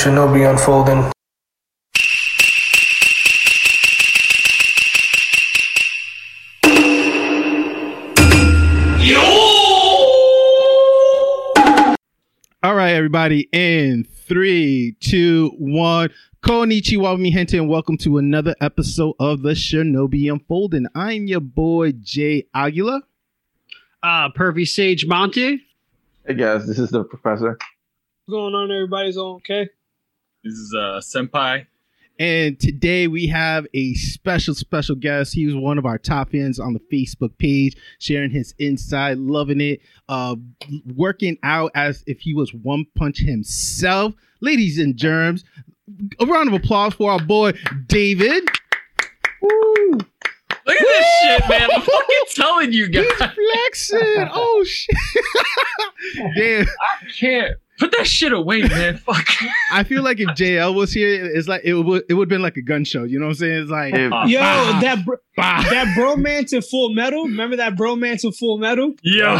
Shinobi Unfolding. Yo. All right, everybody. In three, two, one. Konnichiwa, mi gente, and welcome to another episode of the Shinobi Unfolding. I'm your boy Jay Aguila. Uh, Pervy Sage Monte. Hey guys, this is the professor. What's going on? Everybody's all okay? This is uh Senpai. And today we have a special, special guest. He was one of our top fans on the Facebook page, sharing his inside, loving it, uh, working out as if he was One Punch himself. Ladies and germs, a round of applause for our boy David. Look at this shit, man. I'm fucking telling you guys. He's flexing. Oh shit! Damn. I can't. Put that shit away, man. Fuck. I feel like if JL was here, it's like it would it would have been like a gun show. You know what I'm saying? It's like If- Uh, Yo, bah, that bro- bah. that bromance in Full Metal. Remember that bromance in Full Metal? Yo.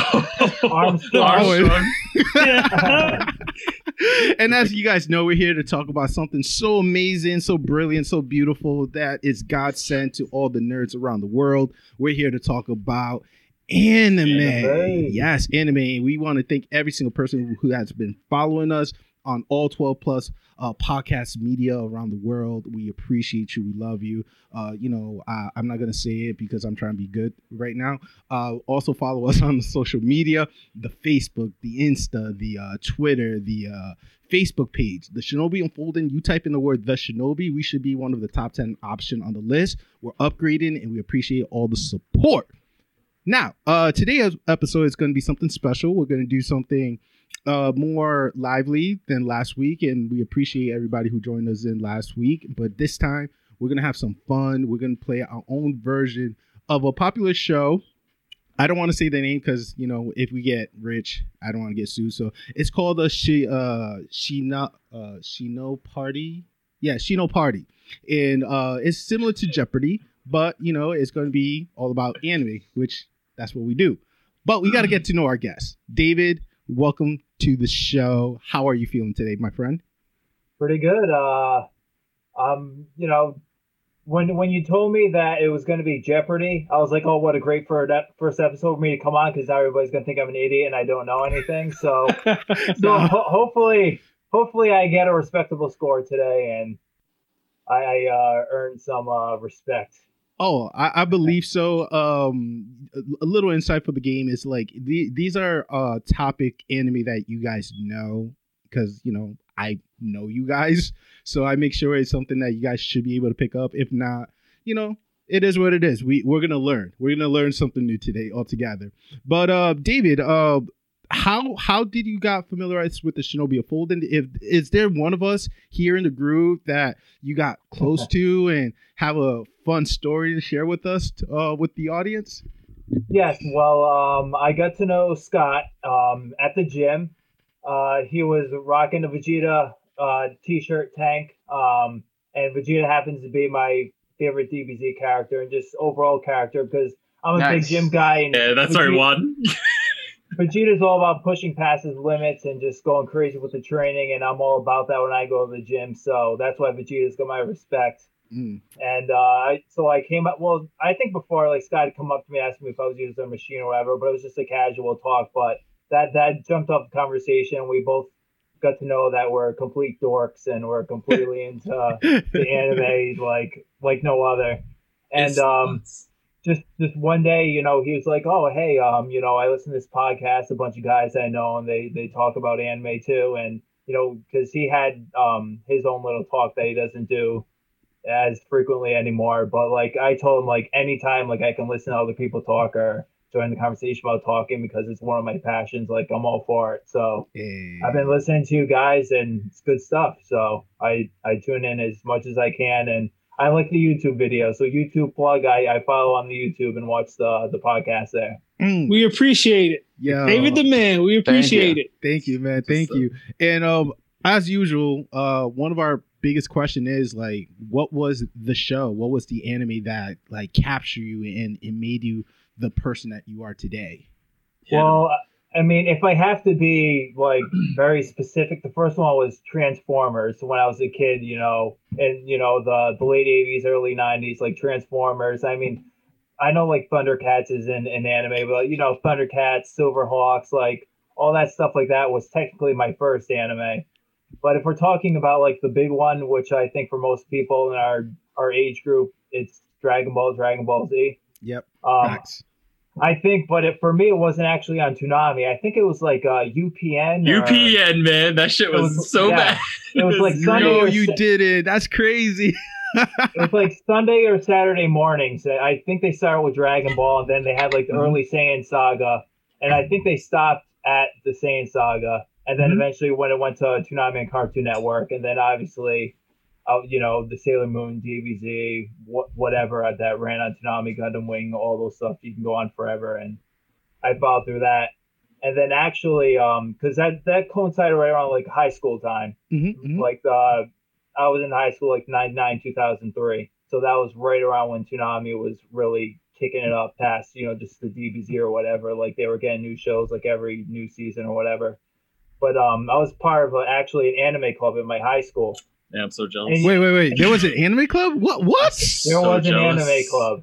Armstrong. Armstrong. and as you guys know, we're here to talk about something so amazing, so brilliant, so beautiful that is God sent to all the nerds around the world. We're here to talk about anime. Anime. Yes, anime. We want to thank every single person who has been following us on all 12 plus uh, podcast media around the world. We appreciate you. We love you. Uh, you know, uh, I'm not going to say it because I'm trying to be good right now. Uh, also, follow us on the social media the Facebook, the Insta, the uh, Twitter, the uh, Facebook page, the Shinobi Unfolding. You type in the word the Shinobi, we should be one of the top 10 option on the list. We're upgrading and we appreciate all the support. Now, uh, today's episode is going to be something special. We're going to do something uh, more lively than last week, and we appreciate everybody who joined us in last week. But this time, we're going to have some fun. We're going to play our own version of a popular show. I don't want to say the name because you know if we get rich, I don't want to get sued. So it's called a she uh Shino uh Shinopardy. Yeah, Shinopardy, and uh it's similar to Jeopardy, but you know it's going to be all about anime, which that's what we do. But we got to get to know our guests. David, welcome to the show. How are you feeling today, my friend? pretty good. Uh, um, you know, when when you told me that it was going to be Jeopardy, I was like, oh, what a great for that first episode for me to come on because now everybody's going to think I'm an idiot and I don't know anything. So, so ho- hopefully, hopefully I get a respectable score today and I, I uh, earn some uh, respect. Oh, I, I believe so. Um, a, little insight for the game is like the, these are uh topic anime that you guys know because you know I know you guys, so I make sure it's something that you guys should be able to pick up. If not, you know, it is what it is. We we're gonna learn. We're gonna learn something new today altogether. But uh, David, uh, how how did you got familiarized with the Shinobi Unfolding? If is there one of us here in the group that you got close to and have a fun story to share with us uh, with the audience? Yes, well, um, I got to know Scott um, at the gym. Uh, he was rocking the Vegeta uh, t-shirt tank, um, and Vegeta happens to be my favorite DBZ character and just overall character because I'm a Nice. big gym guy. And Yeah, that's our Vegeta- one. Vegeta's all about pushing past his limits and just going crazy with the training, and I'm all about that when I go to the gym. So that's why Vegeta's got my respect. Mm. And uh, so I came up. Well, I think before like Scott had come up to me asking me if I was using a machine or whatever, but it was just a casual talk. But that that jumped off the conversation. We both got to know that we're complete dorks and we're completely into the anime like like no other. And It's um, nuts. Just just one day, you know, he was like, "Oh, hey, um, you know, I listen to this podcast. A bunch of guys I know, and they they talk about anime too, and you know, because he had um his own little talk that he doesn't do as frequently anymore. But like I told him, like anytime, like I can listen to other people talk or join the conversation about talking because it's one of my passions. Like I'm all for it. So Eh, I've been listening to you guys, and it's good stuff. So I I tune in as much as I can, and I like the YouTube video. So YouTube plug, I, I follow on the YouTube and watch the the podcast there. mm, We appreciate it. yo, David the man, we appreciate it. Thank you, man. Thank you. And um, as usual, uh, one of our biggest question is like, what was the show? What was the anime that like captured you and it made you the person that you are today? Yeah. Well, I mean, if I have to be like very specific, the first one was Transformers when I was a kid, you know, and you know the the late '80s, early '90s, like Transformers. I mean, I know like Thundercats is in, in anime, but you know Thundercats, Silverhawks, like all that stuff like that was technically my first anime. But if we're talking about like the big one, which I think for most people in our our age group, it's Dragon Ball, Dragon Ball Z. Yep. Um, Facts. I think, but it, for me, it wasn't actually on Toonami. I think it was like uh, UPN. or- UPN, man, that shit was, was- so yeah. bad. It was like Sunday. No, you Sa- did it. That's crazy. It was like Sunday or Saturday mornings. I think they started with Dragon Ball, and then they had like the Mhm. early Saiyan Saga, and I think they stopped at the Saiyan Saga, and then Mhm. eventually when it went to Toonami and Cartoon Network, and then obviously, uh, you know, the Sailor Moon, DBZ, wh- whatever uh, that ran on Toonami, Gundam Wing, all those stuff. You can go on forever, and I followed through that. And then actually, um, because that that coincided right around like high school time Mhm, mhm. like uh, I was in high school like 99, 2003. So that was right around when Toonami was really kicking it up past, you know, just the DBZ or whatever. Like they were getting new shows like every new season or whatever. But um, I was part of a, actually an anime club at my high school. Yeah, I'm so jealous. And Wait, wait, wait. There was an anime club? What? What? There So was an anime club.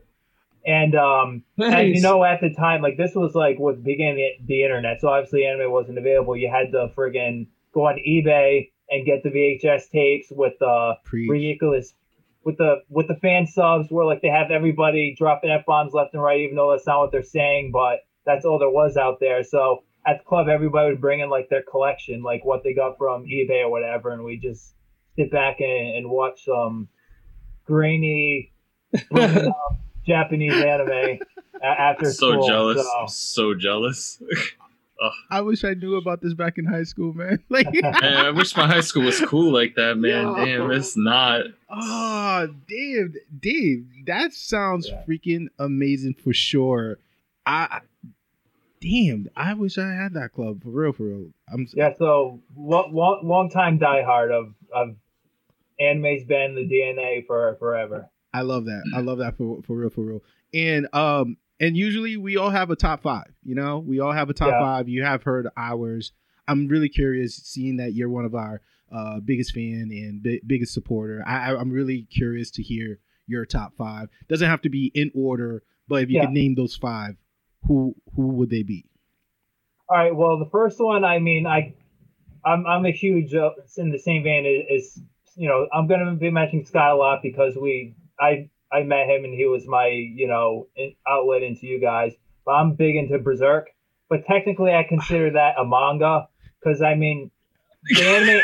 And um, and you know, at the time, like this was like with beginning the, the internet, so obviously anime wasn't available. You had to friggin' go on eBay and get the VHS tapes with the Preach. ridiculous with the with the fan subs where like they have everybody dropping f bombs left and right, even though that's not what they're saying, but that's all there was out there. So at the club, everybody would bring in like their collection, like what they got from eBay or whatever, and we just sit back and, and watch some grainy uh, Japanese anime after so school. jealous. So, I'm so jealous. I wish I knew about this back in high school, man. Like, Man, I wish my high school was cool like that, man. Yo. Damn, it's not. Ah, oh, Dave, Dave, that sounds Yeah. freaking amazing for sure. I, damn, I wish I had that club for real, for real. I'm yeah, so long, long, long time diehard of of anime's been the DNA for forever. I love that. I love that for for real, for real. And um, and usually we all have a top five. You know, we all have a top Yeah. five. You have heard ours. I'm really curious, seeing that you're one of our uh, biggest fan and bi- biggest supporter. I, I'm really curious to hear your top five. Doesn't have to be in order, but if you Yeah. could name those five, who who would they be? All right. Well, the first one, I mean, I, I'm I'm a huge uh, it's in the same vein as, is you know I'm gonna be mentioning Scott a lot because we I I met him and he was my you know in, outlet into you guys. But I'm big into Berserk, but technically I consider that a manga because I mean the anime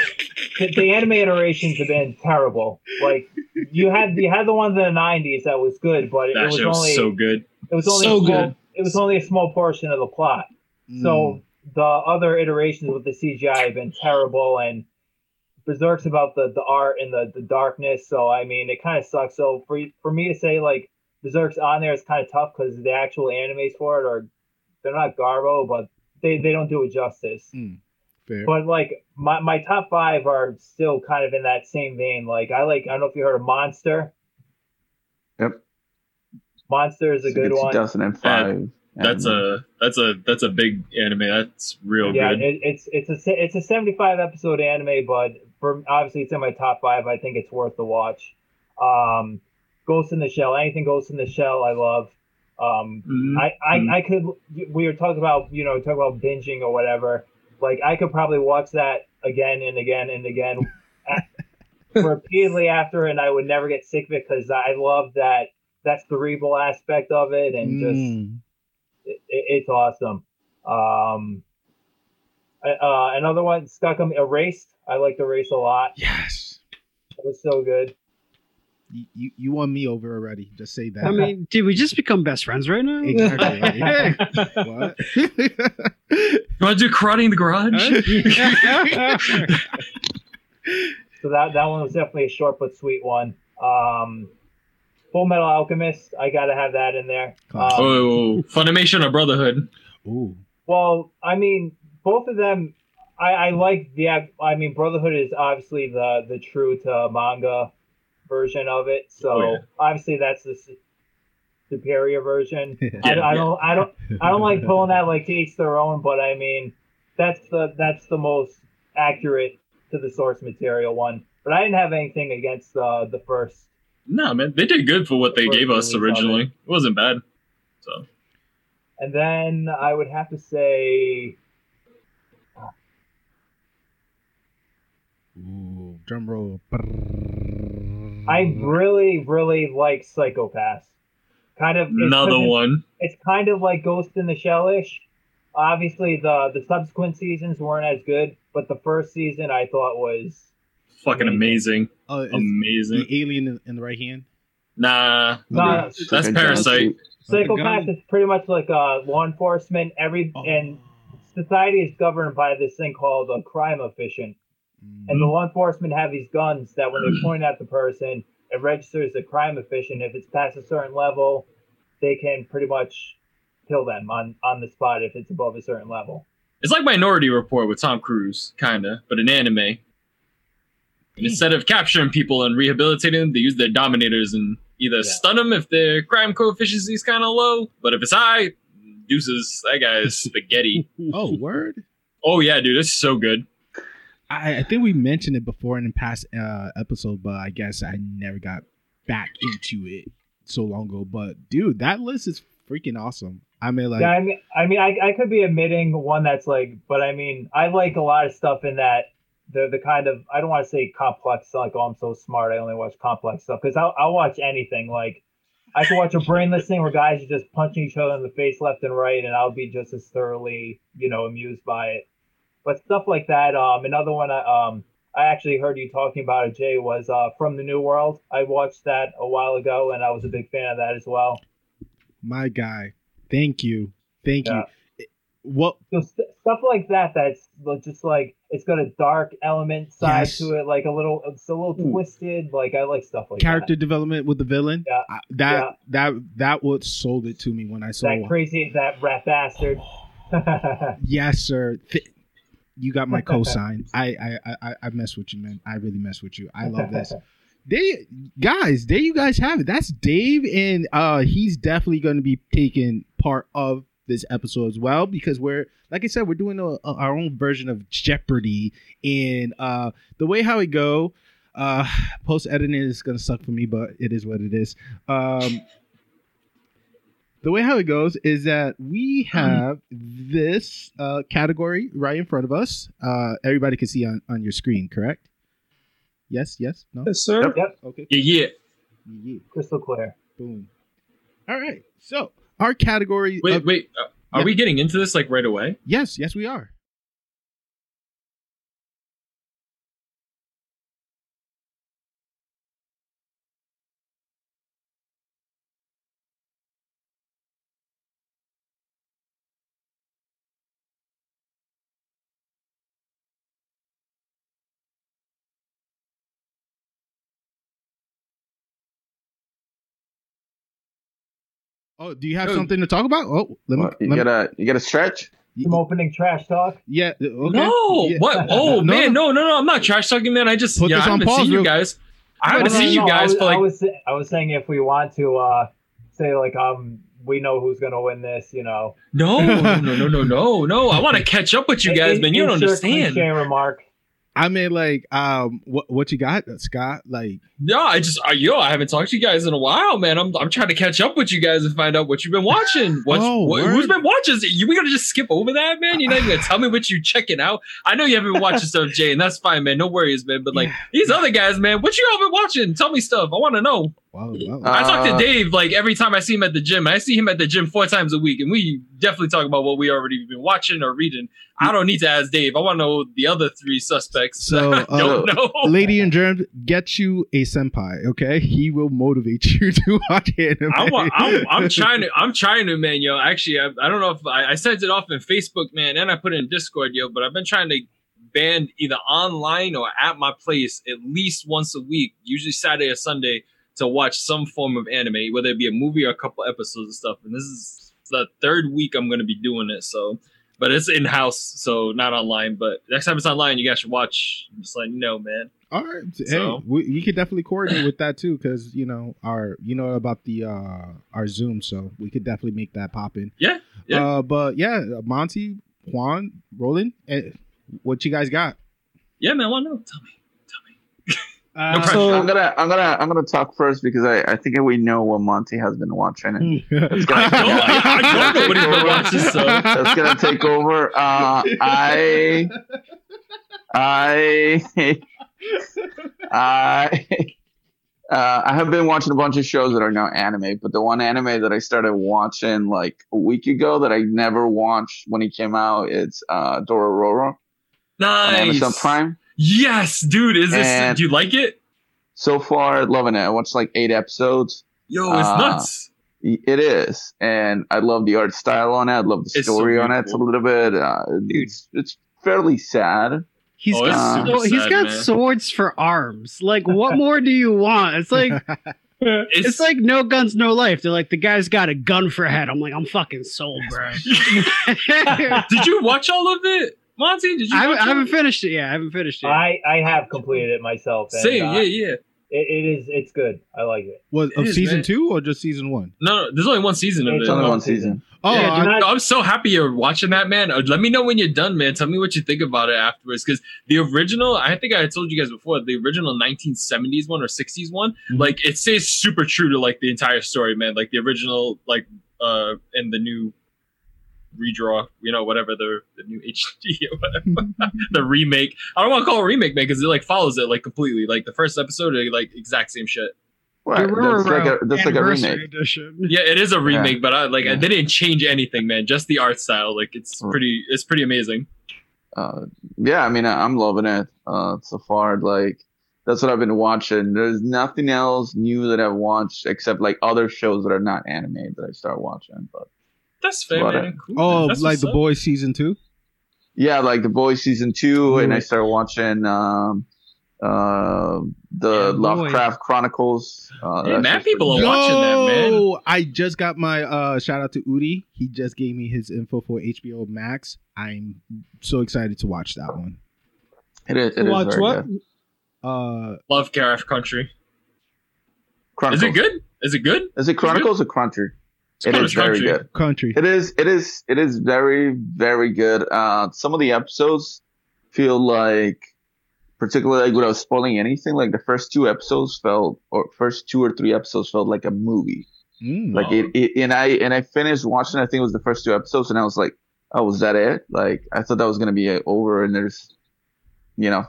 the, the anime iterations have been terrible. Like you had you had the ones in the '90s that was good, but it That was shit was only so good. it was only so small, good. it was only a small portion of the plot. So mm. the other iterations with the CGI have been terrible, and Berserk's about the, the art and the, the darkness. So I mean, it kind of sucks. So for for me to say like Berserk's on there is kind of tough because the actual animes for it are they're not Garbo, but they, they don't do it justice. Mm, fair. But like my, my top five are still kind of in that same vein. Like I like I don't know if you heard of Monster. Yep. Monster is a It's good one. 2005. That's a that's a that's a big anime. That's real yeah, good. it, it's it's a it's a seventy five episode anime, but for obviously it's in my top five. I think it's worth the watch. Um, Ghost in the Shell, anything Ghost in the Shell, I love. Um, Mhm. I, I Mhm. I could we were talking about you know talking about binging or whatever. Like I could probably watch that again and again and again, repeatedly after, and I would never get sick of it because I love that that cerebral aspect of it and just Mm. it, it- it's awesome. Um, uh, another one, Stuck 'em Erased. I liked Erased a lot. yes, It was so good. you, you you won me over already. Just say that. I mean, did we just become best friends right now? exactly. right? what? You want to do karate in the garage? So that that one was definitely a short but sweet one. Um, Full Metal Alchemist. I got to have that in there. Um, oh, Funimation or Brotherhood? Ooh. Well, I mean, both of them. I, I like the. I mean, Brotherhood is obviously the the true to manga version of it. So Oh, yeah. obviously that's the. superior version. I, I don't I don't I don't like pulling that like to each their own, but I mean that's the that's the most accurate to the source material one. But I didn't have anything against uh, the first. No, man, they did good for what they gave us originally. it. It wasn't bad. So And then I would have to say Ooh, drum roll. I really really like Psycho-Pass. Kind of another it's- one. It's kind of like Ghost in the Shell ish. Obviously, the the subsequent seasons weren't as good, but the first season I thought was Fucking amazing. Oh, is Amazing. the alien in, in the right hand. Nah. No, That's Parasyte. Psycho-Pass is pretty much like uh, law enforcement. Every Oh. and society is governed by this thing called a crime coefficient. Mm. And the law enforcement have these guns that when they point at the person, it registers a crime coefficient. If it's past a certain level, they can pretty much kill them on, on the spot if it's above a certain level. It's like Minority Report with Tom Cruise, kinda, but an anime. Instead of capturing people and rehabilitating them, they use their dominators and either Yeah. stun them if their crime coefficient is kind of low, but if it's high, deuces. That guy is spaghetti. Oh, word. oh yeah, dude, it's so good. I, I think we mentioned it before in the past uh, episode, but I guess I never got back into it so long ago. But dude, that list is freaking awesome. I mean, like, yeah, I mean, I mean, I, I could be admitting one that's like, but I mean, I like a lot of stuff in that. The the kind of I don't want to say complex like oh I'm so smart I only watch complex stuff because I'll I'll watch anything like I can watch a brainless thing where guys are just punching each other in the face left and right and I'll be just as thoroughly you know amused by it. But stuff like that. Um, another one I um I actually heard you talking about it, Jay, was uh from the New World. I watched that a while ago and I was a big fan of that as well. my guy. Thank you, thank Yeah. you. What? so st- stuff like that that's just like it's got a dark element side Yes. to it like a little it's a little Ooh. twisted like i like stuff like that. character development with the villain. Yeah. I- that that that what sold it to me when I saw that crazy that rat bastard Yes, sir. Th- you got my cosign. I, I I I mess with you, man. I really mess with you. I love this. They guys, there you guys have it. That's Dave, and uh he's definitely going to be taking part of this episode as well because we're like I said, we're doing a, a- our own version of Jeopardy, and uh the way how it go. Uh, post editing is gonna suck for me, but it is what it is. Um, the way how it goes is that we have this uh, category right in front of us. Uh, everybody can see on, on your screen, correct? Yes, yes, no. Yes, sir. yep Okay. Yeah, yeah. Yeah. crystal clear Boom. All right. So our category. Wait, of- wait. Uh, are Yeah. we getting into this like right away? Yes, yes, we are. Oh, do you have Oh. something to talk about? Oh, let me. What, you let me- gotta you gotta stretch. some opening trash talk yeah. Okay. No, Yeah. what? Oh No, man, no, no, no. I'm not trash talking, man. I just Put yeah, this I on haven't pause seen you guys. I haven't No, no, seen you guys I was, for like I was I was saying if we want to uh say like um we know who's gonna win this you know no, no, no, no, no, no, no. I want to catch up with you guys, In- man. You don't understand. cliche remark I mean, like, um, what what you got, Scott? Like, No, I just uh, yo, I haven't talked to you guys in a while, man. I'm I'm trying to catch up with you guys and find out what you've been watching. What's, Oh, what, who's been watching? You we gonna just skip over that, man? You're not even gonna tell me what you're checking out. I know you haven't been watching stuff, Jay, and that's fine, man. No worries, man. But like Yeah. these other guys, man, what you all been watching? Tell me stuff. I want to know. Wow, wow. Uh, I talk to Uh, Dave like every time I see him at the gym. I see him at the gym four times a week, and we definitely talk about what we already been watching or reading. I don't need to ask Dave. I want to know the other three suspects. So, I don't know. Lady and Germs, get you a senpai, okay? He will motivate you to watch anime. I want, I'm, I'm trying to, I'm trying to, man, yo. Actually, I, I don't know if I, I sent it off in Facebook, man, and I put it in Discord, yo. But I've been trying to ban either online or at my place at least once a week, usually Saturday or Sunday, to watch some form of anime, whether it be a movie or a couple episodes of stuff. And this is the third week I'm going to be doing it, so. But it's in house, so not online. But next time it's online, you guys should watch. I'm just letting you know, man. All right. Hey, So- we, you could definitely coordinate with that too, because you know our you know about the uh our Zoom, so we could definitely make that pop in. Yeah, yeah. Uh, but yeah, Monty, Juan, Roland, eh, what you guys got? Yeah, man. Not? Tell me. Tell me. Uh, pressure. So I'm gonna I'm gonna I'm gonna talk first because I, I think we know what Monty has been watching. And it's gonna, I don't- I- I don't know what he's been watching, so- That's gonna take over. Uh, I I I uh, I have been watching a bunch of shows that are now anime, but the one anime that I started watching like a week ago that I never watched when it came out, it's uh, Dororo on Nice. Amazon Prime. Yes, dude. Is this? And- do you like it? So far, loving it. I watched like eight episodes. Yo, it's Uh, nuts. It is, and I love the art style on it. I love the It's so story on it. It's a little bit. Uh, it's it's fairly sad. he's Oh, it's got super so, he's sad, got man. swords for arms. Like, what more do you want? It's like It's, it's like no guns, no life. They're like the guy's got a gun for a head. I'm like, I'm fucking sold, bro. Did you watch all of it, Monty? Did you? haven't- I haven't finished it. Yeah, I haven't finished it. I I have completed it myself. And, Same. uh, Yeah, yeah. It, it is. It's good. I like it. Was It of is, season man. two or just season one? No, no, there's only one season of It's it. It's only one one season. season. Oh, Yeah, I- dude, I'm so happy you're watching that, man. Uh, Let me know when you're done, man. Tell me what you think about it afterwards. Because the original, I think I told you guys before, the original 1970s one or 60s one, Mhm. like it stays super true to like the entire story, man. Like the original, like uh, and the new redraw, you know, whatever the the new HD or whatever, the remake. I don't want to call it a remake, man, because it like follows it like completely. Like the first episode, it, like exact same shit. Right. That's like a that's like a remake. edition. Yeah, it is a remake, but I like Yeah. they didn't change anything, man. Just the art style, like it's pretty, it's pretty amazing. Uh, yeah, I mean, I- I'm loving it uh, so far. Like that's what I've been watching. There's nothing else new that I've watched except like other shows that are not anime that I start watching. But That's fair, What a- man. Cool, oh, man. Like the up. boys season two. yeah, like The Boys season two, and I Right. started watching um, uh, the Yeah, Boy. Lovecraft Chronicles. Uh, Hey, mad people are good. watching that, man. Yo, I just got my uh shout out to Udi. He just gave me his info for HBO Max. I'm so excited to watch that one. It is. It is watch very what? good. Uh Lovecraft Country. Chronicles. Is it good? Is it good? Is it Chronicles or Crunchy? It called very good. country. It is. It is. It is very, very good. Uh, some of the episodes feel like, particularly like without spoiling anything, like the first two episodes felt, or first two or three episodes felt like a movie. Mm. Like it, it, and I and I finished watching. I think it was the first two episodes, and I was like, "Oh, was that it?" Like I thought that was gonna be uh, over, and there's, you know,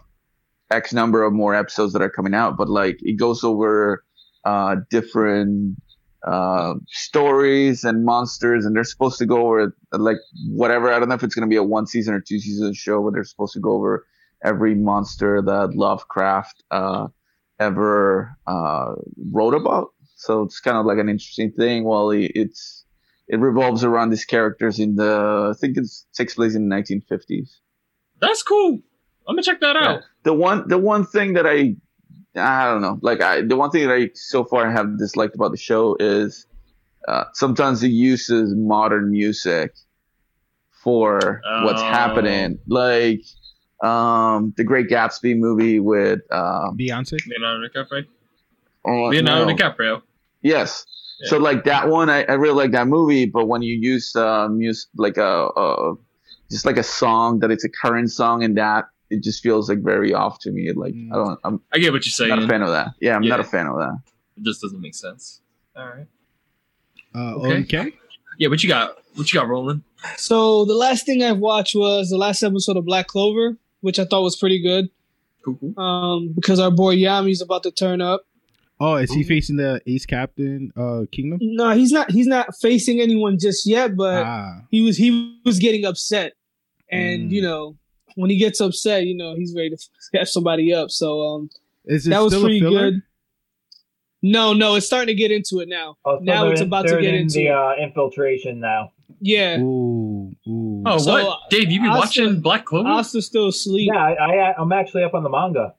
X number of more episodes that are coming out, but like it goes over uh different uh stories and monsters, and they're supposed to go over like whatever. I don't know if it's gonna be a one season or two season show, but they're supposed to go over every monster that Lovecraft uh ever uh wrote about. So it's kind of like an interesting thing. While it, it's it revolves around these characters in the I think it takes place in the 1950s. That's cool. Let me check that out. The one the one thing that I I don't know like I the one thing that I so far have disliked about the show is uh, sometimes it uses modern music for what's Oh. happening like um the Great Gatsby movie with um Beyonce. Leonardo DiCaprio. oh, Leonardo no. DiCaprio. Yes. So like that one, I, I really like that movie. But when you use uh, music like a, a just like a song that it's a current song and that it just feels like very off to me. Like I don't, I'm I get what you're saying. I'm not a fan of that. Yeah, I'm not a fan of that. It just doesn't make sense. All right. Uh, Okay. okay. Yeah, what you got? What you got, Roland? So the last thing I've watched was the last episode of Black Clover, which I thought was pretty good. Cool, cool. Um, because our boy Yami's about to turn up. Oh, is he facing the Ace Captain uh Kingdom? No, he's not. He's not facing anyone just yet, but ah, he was. He was getting upset, and Mm. you know, when he gets upset, you know, he's ready to f somebody up. So um, is it that was still pretty filler? good. No, no, it's starting to get into it now. Oh, so Now it's in- about to get in into the uh, infiltration now. Yeah, Ooh, ooh. Oh, So, what? Dave, you be Asta- watching Black Clover? Asta's still asleep. Yeah, I, I I'm actually up on the manga.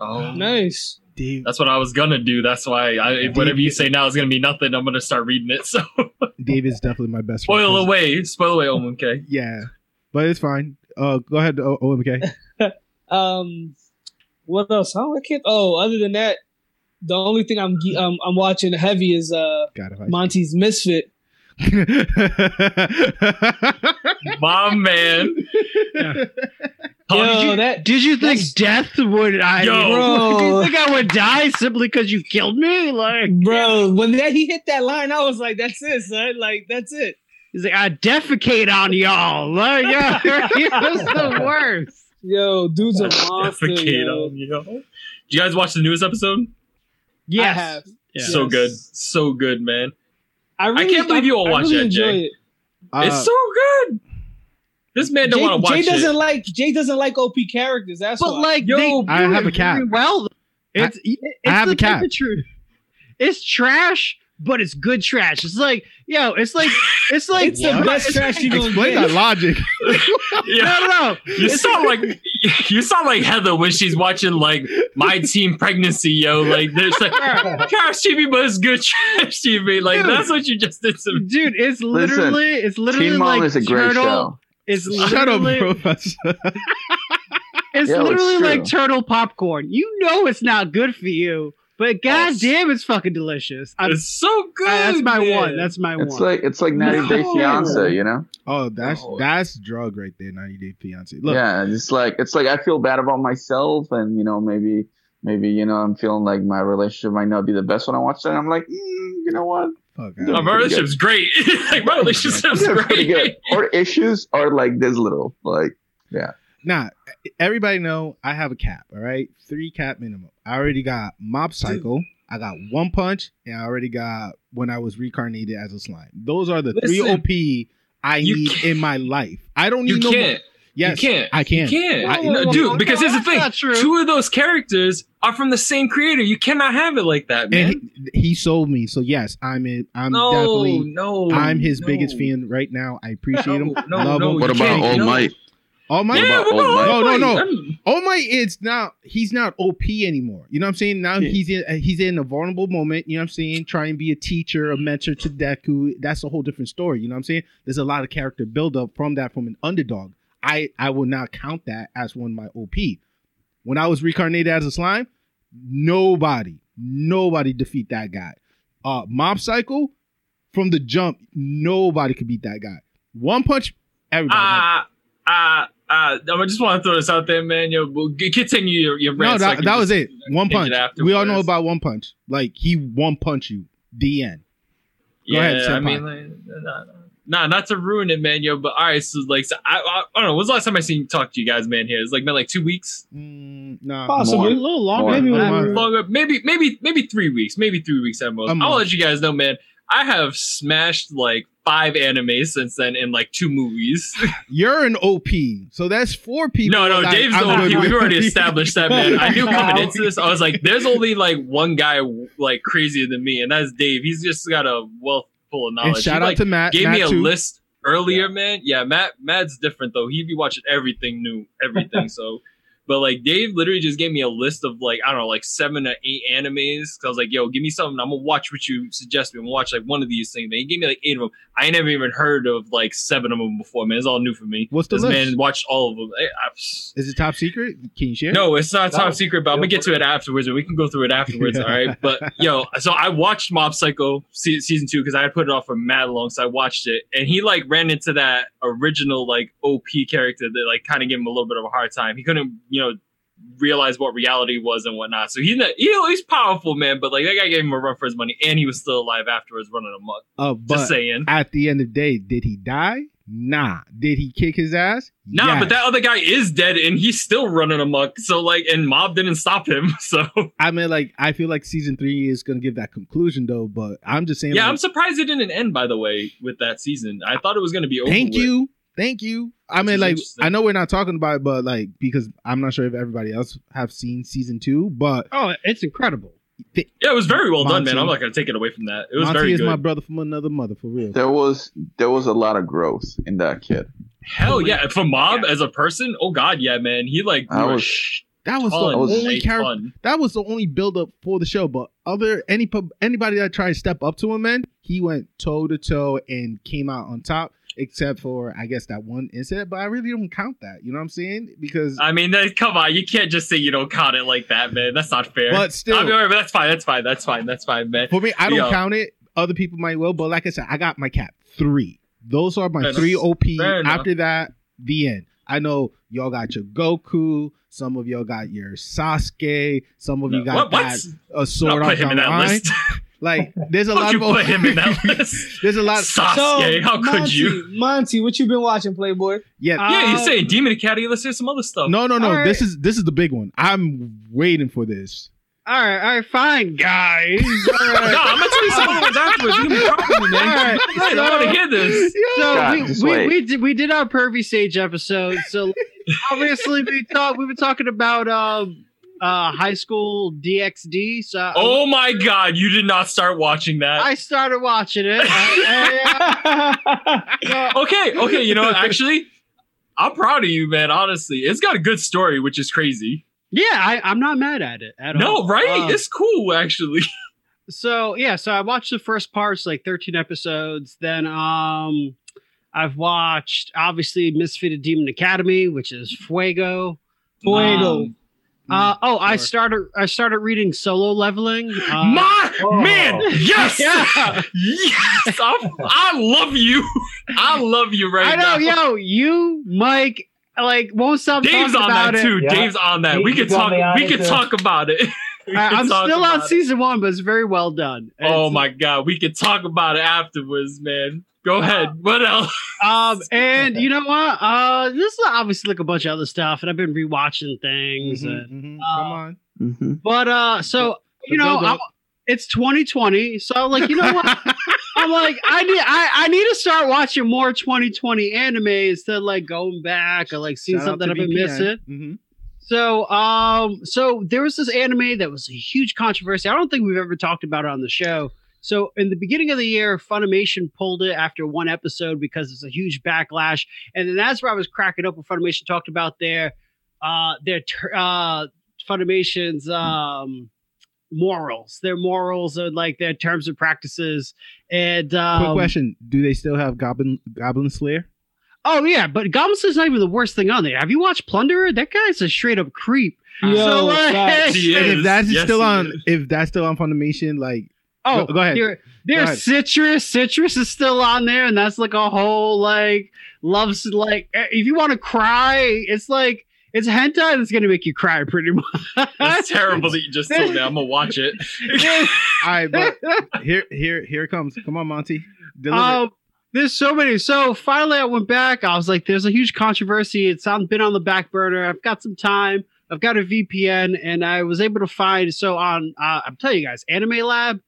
oh, Nice. Dave, That's what I was gonna do. That's why I, if whatever you say now is gonna be nothing. I'm gonna start reading it. So Dave is definitely my best friend. spoil away, spoil away, OMK. Yeah, but it's fine. Uh, go ahead, o- OMK. Um, What else? Huh? I can't. Oh, other than that, the only thing I'm um, I'm watching heavy is uh God, if I- Monty's Misfit. My man. Paul, did Yo, you- that Did you think death would? I Yo. mean, Bro. do you think I would die simply because you killed me? Like, bro, when that he hit that line, I was like, "That's it, son. Like that's it." He's like, I defecate on y'all. Like, yeah, he was the worst. Yo, dude's a monster. defecate Yo. on you. Did you guys watch the newest episode? Yes. I have. Yeah. So Yes. good. So good, man. I, really, can't believe you all watch really that, Jay. enjoy it. Uh, it's so good. This man don't want to watch Jay doesn't it. like Jay doesn't like OP characters. That's But why. like, Yo, they I do have it a cat. Well, it's, it's I have the a cat. truth. It's trash, but it's good trash. It's like, yo, it's like, it's like, it's the best trash you gonna explain get. that logic. yeah. no, no, no. You sound like you sound like Heather when she's watching like my Team pregnancy, yo. Like there's like trash TV, but it's good trash TV. Like Dude. that's what you just did to me. Dude, it's literally, it's literally Teen Mom like is a great turtle. show. It's Shut up, literally, Professor. It's Yo, it's literally true. like turtle popcorn. You know it's not good for you, but goddamn, it's fucking delicious. I'm, It's so good. I- that's my man. one. That's my It's one. like it's like 90 Day No. Fiance, you know? Oh, that's No. that's drug right there. 90 Day Fiance. Look, yeah, it's like it's like I feel bad about myself, and you know maybe maybe you know I'm feeling like my relationship might not be the best when I watch that. I'm like, mm, you know what? fuck. Yeah, No, I- my relationship's great. like my relationship's It's pretty good. great. Or issues are like this little, like Nah, everybody know I have a cap. All right, three cap minimum. I already got Mob Psycho. I got One Punch, and I already got when I was reincarnated as a slime. Those are the three OP I need can't- in my life. I don't need You no more. can't. Yes, you can't. I can. You can't. I- whoa, no, whoa, dude, whoa, because no, here's the thing. Two of those characters are from the same creator. You cannot have it like that, man. And he, he sold me. So yes, I'm in. I'm no, definitely. no. I'm his no. biggest fan right now. I appreciate him. No, no, love no, him. you what about can't, All no. Might? All my Yeah, about what All Might? All No, no, no. I'm- Oh my! It's now he's not OP anymore. You know what I'm saying? Now Yeah. he's in uh, he's in a vulnerable moment. You know what I'm saying? Try and be a teacher, a mentor to Deku. That's a whole different story. You know what I'm saying? There's a lot of character buildup from that from an underdog. I I will not count that as one of my OP. When I was reincarnated as a slime, nobody, nobody defeat that guy. Uh, Mob Psycho from the jump, nobody could beat that guy. One Punch, everybody. Ah, ah, ah. I just want to throw this out there, man. Yo, we'll continue your, your No, rant. so I that, can that was it. One punch. it We all know about one punch. Like he one punch you. The end. Go yeah, ahead, I mean, like, nah, nah, not to ruin it, man, yo. But all right, so like, so I, I, I don't know. When's the last time I seen you talk to you guys, man? Here, it's like been like two weeks, Mm, nah. Possibly. a little longer. More. Maybe that. More. longer, maybe, maybe, maybe three weeks, maybe three weeks at most. A I'll let you guys know, man. I have smashed like five animes since then in like two movies. You're an OP. So that's four people. No, no, Dave's the I'm OP. We've already established that, man. I knew coming into this, I was like, there's only like one guy like crazier than me, and that's Dave. He's just got a wealth full of knowledge. and shout he, out like, to Matt. gave Matt me a too. list earlier, man. Yeah, Matt Matt's different though. He'd be watching everything new, everything. so but like Dave literally just gave me a list of like, I don't know, like seven to eight animes. Cause I was like, yo, give me something. I'm gonna watch what you suggest me. I'm gonna watch like one of these things. Man, he gave me like eight of them. I ain't never even heard of like seven of them before, man. It's all new for me. What's the This list? man watched all of them. I- I- Is it top secret? Can you share? no, it's not top secret, but I'm gonna get to it afterwards, and we can go through it afterwards. all right. But yo, so I watched Mob Psycho se- season two because I had put it off for mad long, so I watched it, and he like ran into that original like OP character that like kind of gave him a little bit of a hard time. He couldn't, you know, realize what reality was and whatnot. So he's not, you know, he's powerful, man. But like that guy gave him a run for his money, and he was still alive afterwards, running amok. Uh, Just but saying. at the end of the day, did he die? Nah. Did he kick his ass? Nah, Yes. but that other guy is dead, and he's still running amok. So like, and Mob didn't stop him. So I mean, like, I feel like season three is gonna give that conclusion though. But I'm just saying. Yeah, like, I'm surprised it didn't end. By the way, with that season, I thought it was to be over. Thank with. You. Thank you. I mean, like. I know we're not talking about it, but like, because I'm not sure if everybody else have seen season two, but Oh, it's incredible. Yeah, it was very well done, man. I'm not going to take it away from that. It was Monty very is good. my brother from another mother for real. There was there was a lot of growth in that kid. Hell yeah, for Mob as a person, oh god, yeah, man. He like I was- sh- That was ton, the was only character. That was the only build up for the show. But other any pub- anybody that tried to step up to him, man, he went toe to toe and came out on top. Except for I guess that one incident. But I really don't count that. You know what I'm saying? Because I mean, come on, you can't just say you don't count it like that, man. That's not fair. but still, I mean, alright, but that's fine. That's fine. That's fine. That's fine, man. for me, I don't Yo. count it. Other people might will, but like I said, I got my cap three. Those are my Fair three enough. OP. Fair enough. After that, the end. I know y'all got your Goku. Some of y'all got your Sasuke. Some of you got what? What? that a Don't sword put art him in that online. list. Like there's a lot you of put him in that list? there's a lot. Sasuke, how could Monty, you? Monty, what you been watching, Playboy? Yeah, Yeah, you're Um, saying Demon Academy. Let's hear some other stuff. no, no, no. All This right. is this is the big one. I'm waiting for this. All right, all right, fine, guys. All no. I'm gonna tell you something other ones afterwards. You can be proud of me, man. All right, Right, I want to hear this. So God, we, we, we did we did our pervy sage episode. So obviously we thought we were talking about um uh high school DxD. So Oh my God, you did not start watching that. I started watching it. I- I, uh, okay, okay. You know, what, actually, I'm proud of you, man. Honestly, it's got a good story, which is crazy. yeah, I, I'm not mad at it at all. No, right? Uh, it's cool, actually. so yeah, so I watched the first parts, like 13 episodes. Then um I've watched obviously Misfitted Demon Academy, which is Fuego. Fuego. Um, uh, oh, I started. I started reading Solo Leveling. Uh, My oh. man, yes, Yeah. yes. I'm, I love you. I love you right now. I know, now. yo, you, Mike, like won't stop Dave's talking on about that it. too. Yeah. Dave's on that. we He's could talk. We it, could too. talk about it. We I, could I'm still on it. season one, but it's very well done. Oh my god, we could talk about it afterwards, man. Go ahead. What else? Um, and you know what? Uh, this is obviously like a bunch of other stuff, and I've been rewatching things. Mhm, and- mhm. uh, Come on. Mm-hmm. but uh, so you Go, know. I'm, it's 2020, so like, you know what? I'm like, I need, I, I need to start watching more 2020 anime instead of like going back or like seeing Shout something I've been VPN. missing. So, um, so there was this anime that was a huge controversy. I don't think we've ever talked about it on the show. So, in the beginning of the year, Funimation pulled it after one episode because it's a huge backlash, and then that's where I was cracking up when Funimation talked about their, uh, their uh, Funimation's um morals, their morals and like their terms and practices, and um, Quick question: Do they still have Goblin Goblin Slayer? Oh yeah, but Goblin Slayer's not even the worst thing on there. Have you watched Plunderer? That guy's a straight up creep. Yo, So, like- facts. He And is. if that's Yes, still on, is. if that's still on Funimation, like Oh, Go- go ahead. There, there's ahead. citrus. Citrus is still on there, and that's like a whole like loves like eh, if you want to cry, it's like it's hentai that's gonna make you cry pretty much. That's terrible that you just told me. I'm gonna watch it. all right, but here, here, here it comes. Come on, Monty, deliver. Um, there's so many. So finally, I went back. I was like, "There's a huge controversy. It's on, been on the back burner. I've got some time. I've got a VPN, and I was able to find. So on, uh, I'm telling you guys, Anime Lab.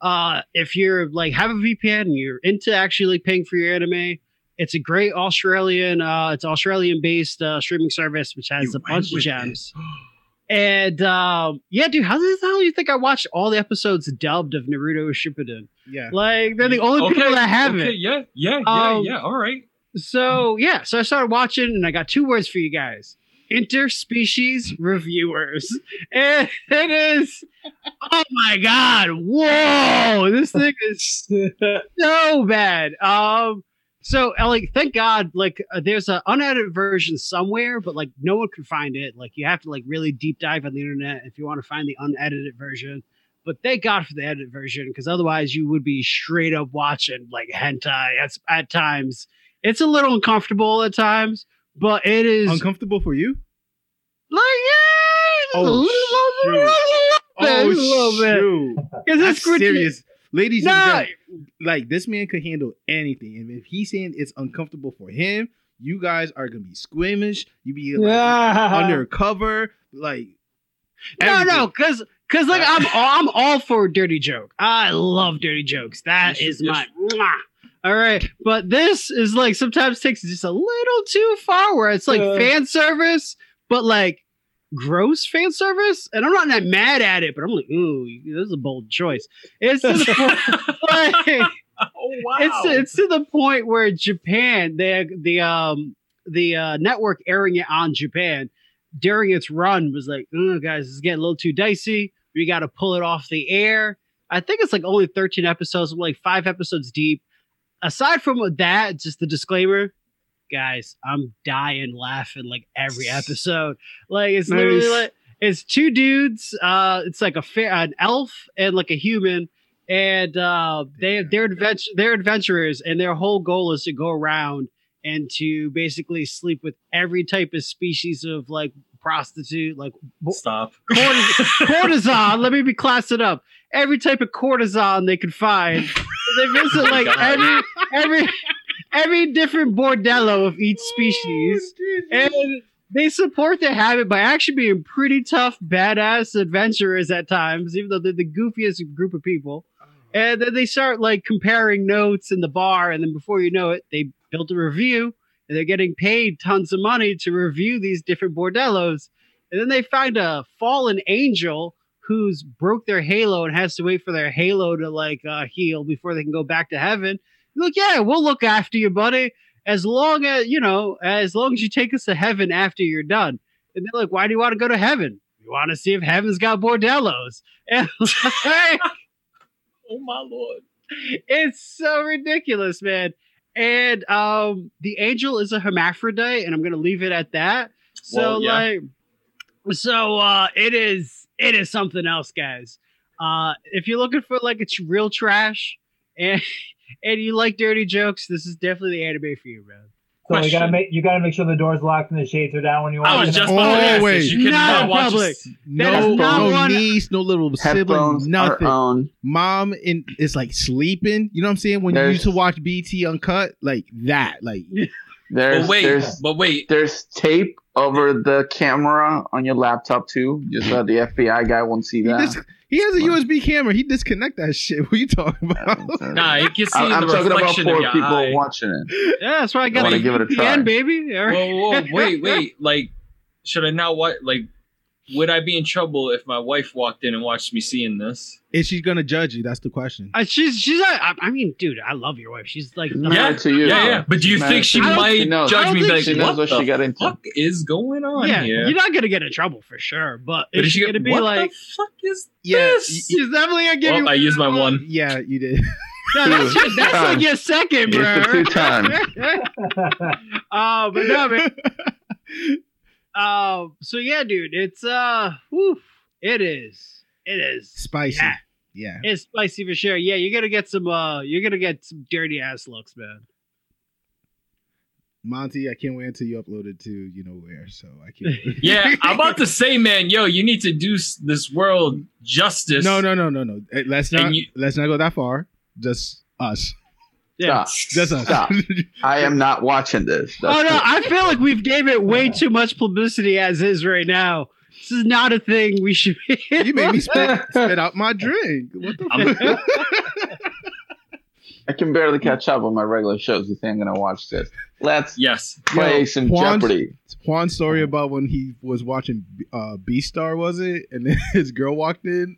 Uh, if you're like have a VPN and you're into actually like, paying for your anime, it's a great Australian. Uh, it's Australian based uh, streaming service which has You a bunch of gems. And um, yeah, dude, how the hell do you think I watched all the episodes dubbed of Naruto Shippuden? yeah, Like they're the only people that have okay, it. Yeah, yeah, yeah, Um, yeah. All right. So yeah, so I started watching, and I got two words for you guys: interspecies reviewers. And it is, oh my god, whoa! This thing is so bad. Um, so uh, like, thank God, like, uh, there's an unedited version somewhere, but like, no one can find it. Like, you have to like really deep dive on the internet if you want to find the unedited version. But thank God for the edited version, because otherwise you would be straight up watching like hentai at, at times. It's a little uncomfortable at times, but it is uncomfortable for you. like yeah, Oh, a little, shoot. little, Oh, bit, little shoot. 'Cause That's it's serious, ladies Nah, and gentlemen. Like this man could handle anything, and if he's saying it's uncomfortable for him, you guys are gonna be squeamish. You be like, undercover, like no, everything. no, because because like I'm all, I'm all for a dirty joke. I love dirty jokes. That is my. mwah. All right, but this is like sometimes takes just a little too far, where it's like Yeah. fan service, but like gross fan service. And I'm not that mad at it, but I'm like, ooh, this is a bold choice. It's to the point, like, Oh wow. it's it's to the point where Japan, the the um the uh, network airing it on Japan during its run was like, oh guys, this is getting a little too dicey. We got to pull it off the air. I think it's like only 13 episodes, like five episodes deep. aside from that, just the disclaimer, guys, I'm dying laughing like every episode. Like it's literally like it's two dudes. Uh, it's like a fair an elf and like a human, and uh, they they're adventure they're adventurers, and their whole goal is to go around and to basically sleep with every type of species of like prostitute, like Stop. Cortis- courtesan. Let me be class it up. Every type of courtesan they could find. They visit like God. every every every different bordello of each species, and they support their habit by actually being pretty tough, badass adventurers at times, even though they're the goofiest group of people. And then they start like comparing notes in the bar, and then before you know it, they built a review, and they're getting paid tons of money to review these different bordellos. And then they find a fallen angel who's broke their halo and has to wait for their halo to like uh, heal before they can go back to heaven. Look, yeah, we'll look after you, buddy, as long as you know, as long as you take us to heaven after you're done. And they're like, why do you want to go to heaven? You want to see if heaven's got bordellos. And like, Oh my lord. it's so ridiculous, man. And um the angel is a hermaphrodite, and I'm gonna leave it at that. So Well, yeah. like so uh it is it is something else, guys. Uh if you're looking for like it's real trash and and you like dirty jokes, this is definitely the anime for you, man. So you gotta make you gotta make sure the door's locked and the shades are down when you I was it. just about to oh, ask this. You Not cannot in watch public. this. That is No, no one- niece, no little sibling, nothing. Mom in is like sleeping. You know what I'm saying? When you used to watch BET Uncut, like that, like There's But wait, there's but wait. there's tape over the camera on your laptop too, just so the FBI guy won't see that. dis- he has a USB camera. He disconnect that shit. What you talking about? Nah, you can see I, am the talking about reflection of people eye. watching it. Yeah, that's why I got wanna give it a VPN, try. baby. All right. Whoa, whoa, wait, wait. Like, should I now what? Like, would I be in trouble if my wife walked in and watched me seeing this? Is she gonna judge you? That's the question. Uh, she's she's. I, I mean, dude, I love your wife. She's like, She's married Yeah, to you. yeah, yeah. But do you think she married to you. might She knows. judge me don't like, She knows what what the she got into. fuck is going on yeah, here? you're not gonna get in trouble for sure. But but is is she she gonna be what like? the fuck is Yeah, this? y- She's definitely gonna give Well, you. I used my one. Yeah, you did. No, that's, your- that's like your second, It's bro. the two times. Oh, but no, man. Um. So yeah, dude, it's uh, whew, it is, it is Spicy. Yeah. Yeah. It's spicy for sure. Yeah, you're gonna get some. Uh, you're gonna get some dirty ass looks, man. Monty, I can't wait until you upload it to you know where. So I can't. Yeah, I'm about to say, man, yo, you need to do this world justice. no, no, no, no, no. Let's not. you- let's not go that far. Just us. Yeah. Stop. Just us. Stop. I am not watching this. Oh no, it. I feel like we've gave it way too much publicity as is right now. This is not a thing we should be. you made me spit, spit out my drink. What the I'm- fuck? I can barely catch up on my regular shows. You think I'm gonna watch this? Let's Yes. play Yo, some Juan's- Jeopardy. Juan's story about when he was watching uh, Beastars, was it? And then his girl walked in.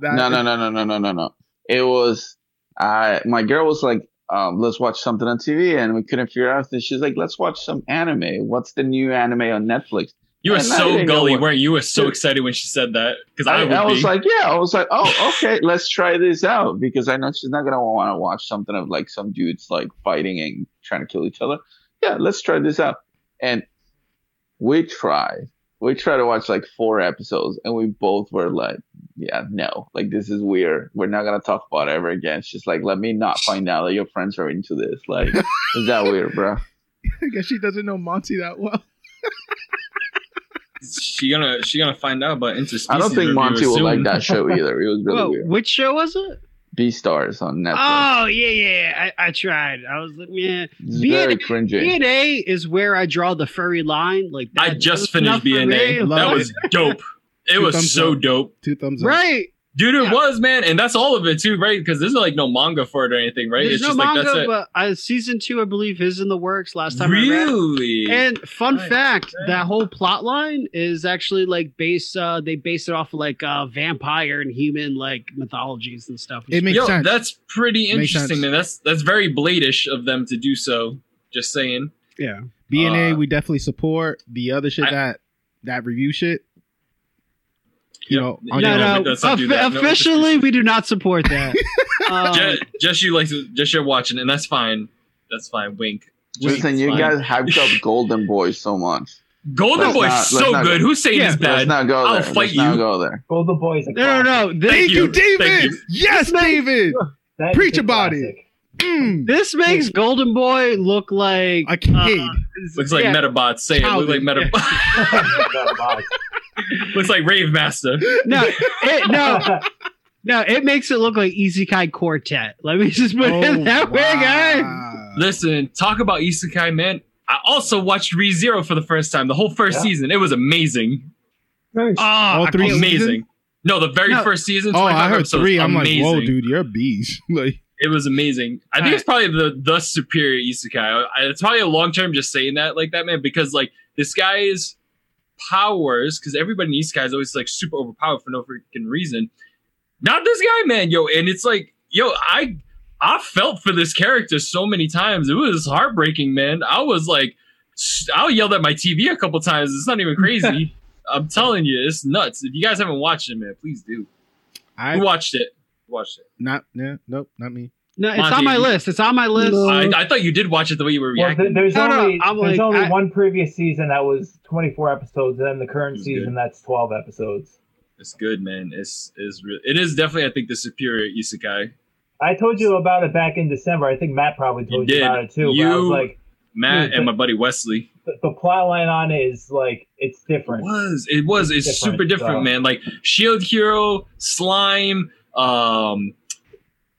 That, No, no, no, no, no, no, no, no. It was I. My girl was like, um, "Let's watch something on TV," and we couldn't figure out. And she's like, "Let's watch some anime. What's the new anime on Netflix?" You were And so gully, what- weren't you? Were so excited when she said that because I, I, I was be. like, "Yeah." I was like, "Oh, okay, let's try this out," because I know she's not gonna want to watch something of like some dudes like fighting and trying to kill each other. Yeah, let's try this out. And we tried. We tried to watch like four episodes, and we both were like, "Yeah, no, like this is weird. We're not gonna talk about it ever again." It's just like, let me not find out that your friends are into this. Like, is that weird, bro? I guess she doesn't know Monty that well. she gonna she gonna find out about interspecies. I don't think Monty will soon. like that show either. It was really Whoa, weird. which show was it? Beastars on Netflix. Oh yeah, yeah. I, I tried. I was like, yeah. it's B- very cringy. B and A is where I draw the furry line. Like I just finished for BNA. me. Love That was dope. It Two was so up. dope, Two thumbs up. right. Dude. It Yeah. was man, and that's all of it too, right? Because there's like no manga for it or anything, right? There's it's no just manga, like that's it. but uh, season two, I believe, is in the works. Last time I read. Really? And fun Right. fact, Right. that whole plot line is actually like based uh they base it off of like uh vampire and human like mythologies and stuff. It makes Yo, sense. that's pretty interesting, sense. man. That's that's very bladish of them to do so. Just saying. yeah. BNA, uh, we definitely support. The other shit I- that that review shit. You Yep. know, No, on No, no, own. no. do Offi- No, officially, we do not support that. Um, just, just you like just you're watching, and that's fine. That's fine. Wink. Wink, Listen, you fine. guys hyped up Golden Boy so much. Golden Let's Boy's not- so not- good. Who's saying Yeah, bad? Let's not go there. I'll there. fight Let's not you. go there. Golden Boy's a no, no, no. This, Thank you, you. David. Thank you. Yes, David. That is Preach a about it. Mm, this makes Golden Boy look like a kid. uh, Looks like yeah. Medabots. Say it. Look like Childish. Medabots. Looks like Rave Master. No, it, no, no. It makes it look like Isekai Quartet. Let me just put Oh, it that way, guys. Listen, talk about Isekai, man. I also watched ReZero for the first time, the whole first Yeah. season. It was amazing. Nice. Oh, All three amazing. seasons? No, the very No. first season. Oh, I heard episodes, three. I'm amazing. like, whoa, dude, you're a beast. like, It was amazing. I think Alright. it's probably the the superior isekai. I- It's probably a long term just saying that like that, man, because like this guy's powers, because everybody in isekai is always like super overpowered for no freaking reason. Not this guy, man, yo, and it's like, yo, I I felt for this character so many times. It was heartbreaking, man. I was like, I yelled at my TV a couple times. It's not even crazy. I'm telling you, it's nuts. If you guys haven't watched it, man, please do. I Who watched it? Watched it. not, yeah, nope, not me. No, it's Monty, on my list. It's on my list. No. I, I thought you did watch it the way you were Well, reacting. th- there's No, no, only I'm there's like, only I- one previous season that was 24 episodes, and then the current season good. that's 12 episodes. It's good, man. It's is re- it is definitely I think the superior isekai. I told you about it back in December. I think Matt probably told you, did. about it too. but I You- was like, Matt Dude, and my buddy Wesley. the, the plot line on it is like it's different. It different. was it was it's Different, super different, so. man. Like Shield Hero, Slime, um,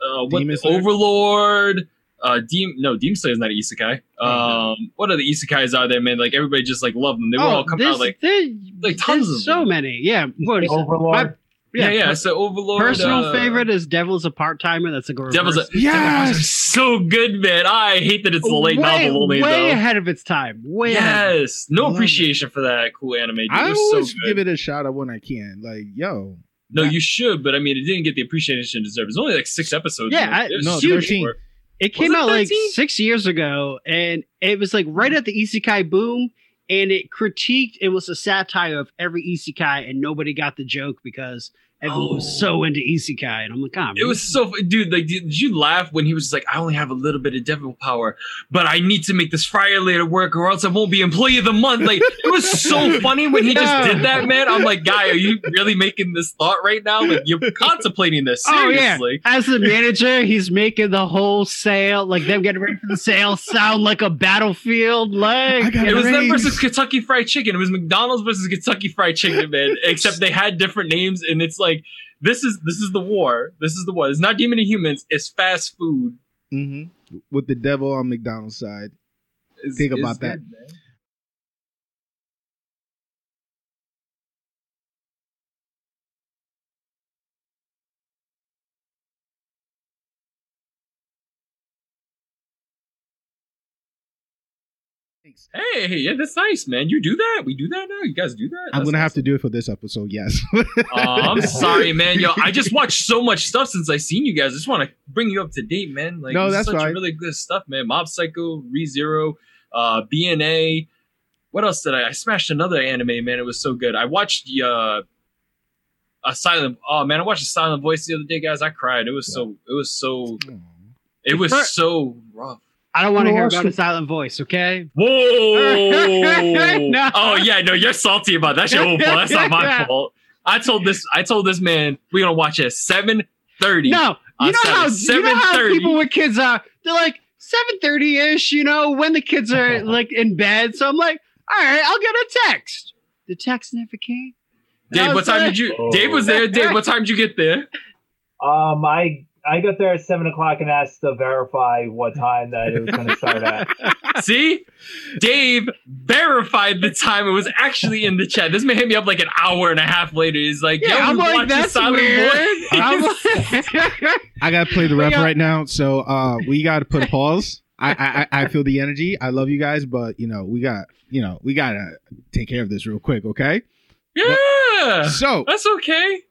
uh, what Demon Slayer? Overlord. Uh, Demon, no, Demon Slayer is not an isekai. Oh, Um, what are the isekais out there, man? Like everybody just like love them. They were all coming Oh, this, out like like tons of so them. many. Yeah, what is it? Overlord. yeah, yeah. per- So Overlord. personal uh, favorite is Devil's a part timer. That's like a Devil's reverse. a, Yes! so good, man. I hate that it's a late way, novel only way though. ahead of its time. Way ahead. Yes, no Love it. appreciation for that cool anime. Dude. I it was always so good. give it a shot at when I can. Like, yo, no, you should, but I mean, it didn't get the appreciation it deserved. It's only like six episodes. Yeah. I- It no, 13. It came Was it out like six years ago, and it was like right at the isekai boom. And it critiqued. It was a satire of every isekai, and nobody got the joke because everyone Oh. was so into isekai. And I'm like, ah, It was so, dude. Like, did, did you laugh when he was like, "I only have a little bit of devil power, but I need to make this fryer later work, or else I won't be employee of the month." Like, it was so funny when he just did that, man. I'm like, guy, are you really making this thought right now? Like, you're contemplating this Oh, yeah. seriously? as the manager, he's making the whole sale, like them getting ready for the sale, sound like a battlefield. Like It was them versus Kentucky Fried Chicken. It was McDonald's versus Kentucky Fried Chicken, man. Except they had different names, and it's like this is this is the war. This is the war. It's not demon and humans. It's fast food. hmm with the devil on McDonald's side. It's- Think about that. good, Hey, yeah, that's nice, man. You do that? We do that now? You guys do that? I'm gonna have to do it for this episode. Yes. Oh, I'm sorry, man. Yo, I just watched so much stuff since I seen you guys. I just want to bring you up to date, man. Like, No, that's such fine. really good stuff, man. Mob Psycho, ReZero, uh, BNA. What else did I? I smashed another anime, man. It was so good. I watched the uh, a silent. Oh man, I watched a Silent Voice the other day, guys. I cried. It was so. It was so. It was so rough. I don't want to Oh, hear watch about it. a silent voice. Okay. Whoa! No. Oh yeah, no, you're salty about that. That's your own fault. That's not my fault. I told this. I told this man we're gonna watch at seven thirty. No, you know how you know how people with kids are. They're like seven thirty ish. You know when the kids are like in bed. So I'm like, all right, I'll get a text. The text never came. Dave, what time like- did you? Oh. Dave was there. Dave, what time did you get there? Um, I I got there at seven o'clock and asked to verify what time that it was going to start at. See, Dave verified the time. It was actually in the chat. This man hit me up like an hour and a half later. He's like, Yeah, "Yo, I'm like, that's weird. I'm like- I gotta play the ref Yeah. right now, so uh, we gotta put a pause. I, I I I feel the energy. I love you guys, but you know we got you know we gotta take care of this real quick, okay? Yeah, So that's okay.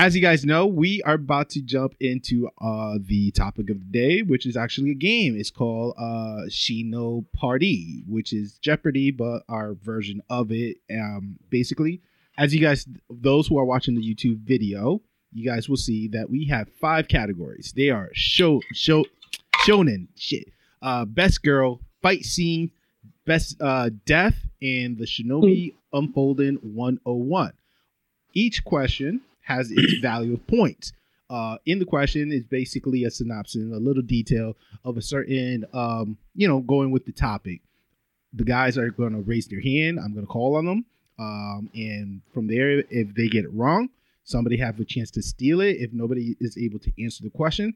As you guys know, we are about to jump into uh the topic of the day, which is actually a game. It's called uh Shinopardy, which is Jeopardy, but our version of it. Um basically, as you guys, those who are watching the YouTube video, you guys will see that we have five categories. They are show, show, shonen, shit, uh, best girl, fight scene, best uh, death, and the Shinobi Unfolding 101. Each question has its value of points. Uh, in the question is basically a synopsis, a little detail of a certain, um, you know, going with the topic. The guys are going to raise their hand. I'm going to call on them. Um, and from there, if they get it wrong, somebody have a chance to steal it. If nobody is able to answer the question,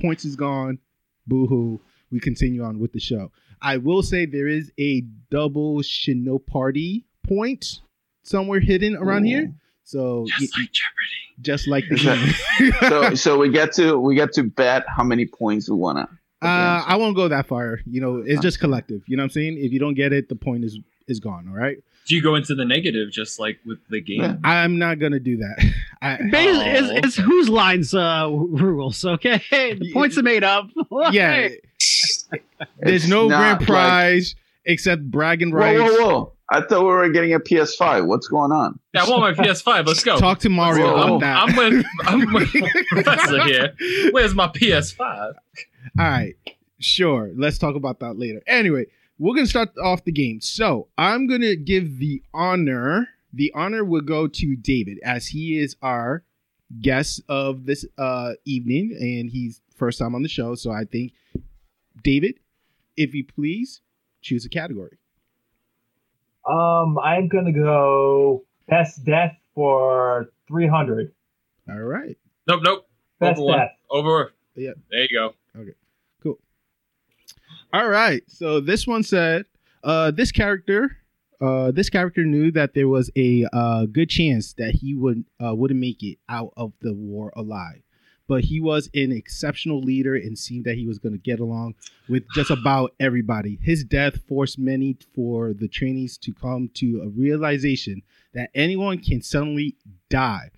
points is gone. Boo hoo. We continue on with the show. I will say there is a double Shinopardy point somewhere hidden around here. So y- Just like Jeopardy. just like the game. So so we get to we get to bet how many points we wanna. Uh, I won't go that far. You know, it's just collective. You know what I'm saying? If you don't get it, the point is is gone. All right. Do you go into the negative just like with the game? Yeah. I'm not gonna do that. I, Basically, Oh, it's, it's whose lines uh, rules, okay? The points are made up. yeah. There's no not grand like- prize except bragging Whoa, rights. whoa, whoa! I thought we were getting a PS5. What's going on? Yeah, I want my PS5. Let's go. Talk to Mario Whoa. about that. I'm with I'm with Professor here. Where's my PS5? All right, sure. Let's talk about that later. Anyway, we're gonna start off the game. So I'm gonna give the honor. The honor will go to David as he is our guest of this uh evening, and he's first time on the show. So I think, David, if you please choose a category. Um, I'm gonna go best death for 300. All right. Nope, nope. Best Over one. death. Over. Yeah. There you go. Okay. Cool. All right. So this one said, uh, this character, uh, this character knew that there was a uh, good chance that he would uh, wouldn't make it out of the war alive. But he was an exceptional leader and seemed that he was going to get along with just about everybody. His death forced many for the trainees to come to a realization that anyone can suddenly die.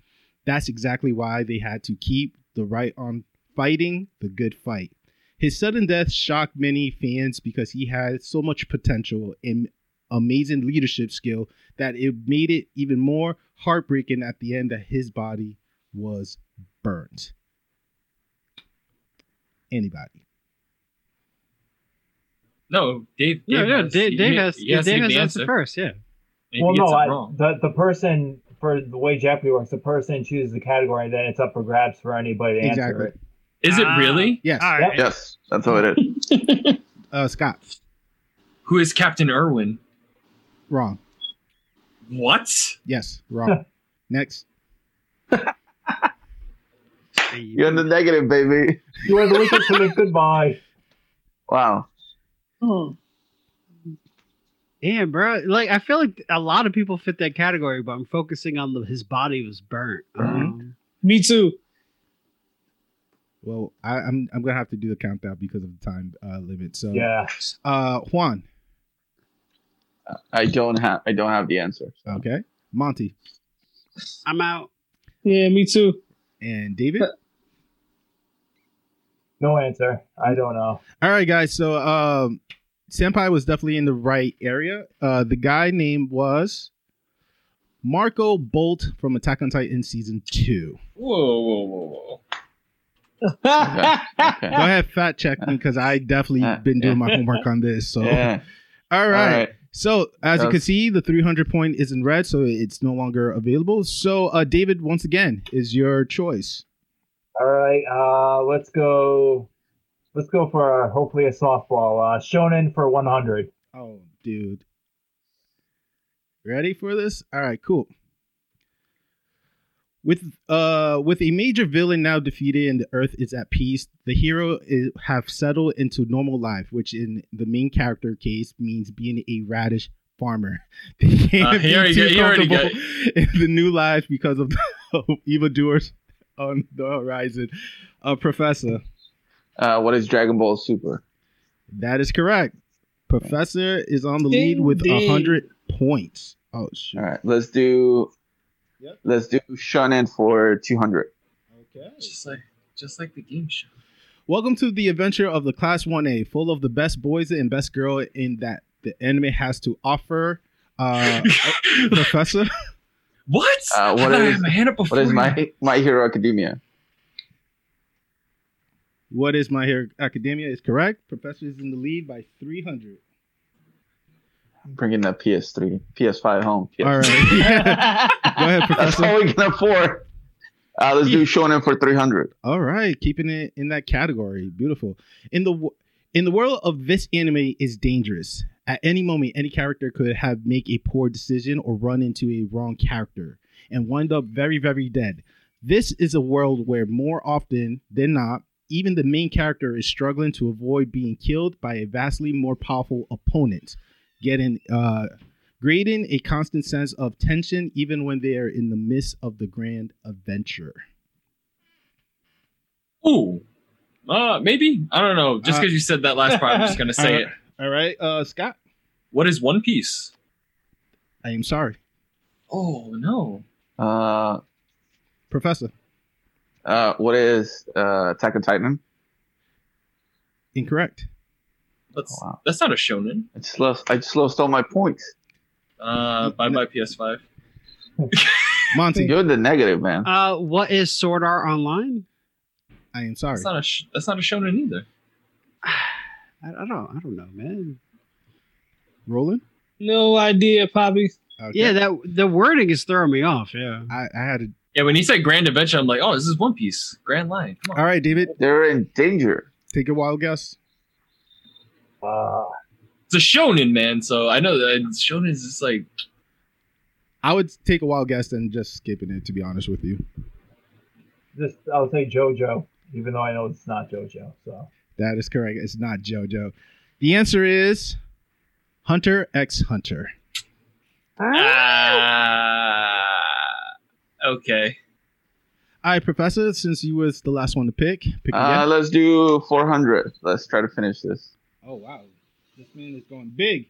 That's exactly why they had to keep the right on fighting the good fight. His sudden death shocked many fans because he had so much potential and amazing leadership skill that it made it even more heartbreaking at the end that his body was burnt. Anybody? No, Dave. Yeah, Dave yeah. has, Dave, Dave has, he has Dave give has the answer answer. first. Yeah. Maybe well, no, I, the the person for the way Jeopardy works, the person chooses the category, and then it's up for grabs for anybody to answer it. Is it Ah. really? Yes. All right. Yes, that's how it is. Uh, Scott. Who is Captain Erwin? Wrong. What? Yes. Wrong. Next. You're in the negative, baby. You are the wicked to live goodbye. Wow. Oh. Damn, bro. Like, I feel like a lot of people fit that category, but I'm focusing on the his body was burnt. Um, Me too. Well, I, I'm I'm gonna have to do the countdown because of the time uh, limit. So, Yeah. uh, Juan. I don't have I don't have the answer. Okay. Monty I'm out. Yeah, me too. and David. No answer. I don't know. All right, guys. So, um, Senpai was definitely in the right area. Uh, the guy name was Marco Bott from Attack on Titan season two. Whoa, whoa, whoa, whoa. Okay. Okay. Go ahead, fact check me because I definitely Uh, been doing yeah. my homework on this. So, Yeah. all right. All right. So, as you can see, the 300 point is in red, so it's no longer available. So, uh, David, once again, is your choice. All right. Uh, let's go. Let's go for uh, hopefully a softball. Uh, Shonen for 100. Oh, dude. Ready for this? All right, cool. With uh with a major villain now defeated and the earth is at peace, the hero is, have settled into normal life, which in the main character case means being a radish farmer. They can't Uh, be too got- he already got- comfortable in the new life because of the evildoers on the horizon. Uh, Professor, Uh, what is Dragon Ball Super? that is correct. Professor is on the lead with a ding. hundred points. Oh shit! All right, let's do. Yep. Let's do Shonen for two hundred. Okay. Just like, just like the game show. Welcome to the adventure of the Class 1A, full of the best boys and best girl in that the anime has to offer. Uh, Professor, What? Uh, what I is, I my hand up before. What is you. my My Hero Academia? What is My Hero Academia is correct. Professor is in the lead by 300. I'm bringing the PS3, PS5 home. PS. All right. Go ahead, Professor. That's Professor. all we can afford. Uh, let's do showing Shonen for 300. All right, keeping it in that category. Beautiful. In the wo- in the world of this anime is dangerous. At any moment, any character could have make a poor decision or run into a wrong character and wind up very, very dead. This is a world where more often than not, even the main character is struggling to avoid being killed by a vastly more powerful opponent, getting uh, creating a constant sense of tension even when they are in the midst of the grand adventure. Ooh. Uh, maybe. I don't know. Just Uh, because you said that last part, I'm just gonna say it. All right, uh, Scott. What is One Piece? I am sorry, Oh no. Uh, Professor. uh, what is uh, Attack on Titan? Incorrect. That's Oh, wow. that's not a shonen. I just lost. I just lost all my points. Uh, bye bye PS5. Monty. You're the negative man. Uh, what is Sword Art Online? I am sorry. That's not a sh- that's not a shonen either. I, I don't. I don't know, man. Roland. no idea, Poppy. Okay. Yeah, that the wording is throwing me off. Yeah. I, I had to. Yeah, when he said Grand Adventure, I'm like, oh, this is One Piece. Grand Line. Come on. All right, David. They're in danger. Take a wild guess. Uh, It's a shonen, man. So I know that shonen is just like I would take a wild guess and just skipping it. To be honest with you, just I'll say JoJo, even though I know it's not JoJo. So that is correct. It's not JoJo. The answer is Hunter x Hunter. ah. okay. All right, Professor. Since you was the last one to pick, pick Uh, again. let's do 400. Let's try to finish this. Oh wow, this man is going big.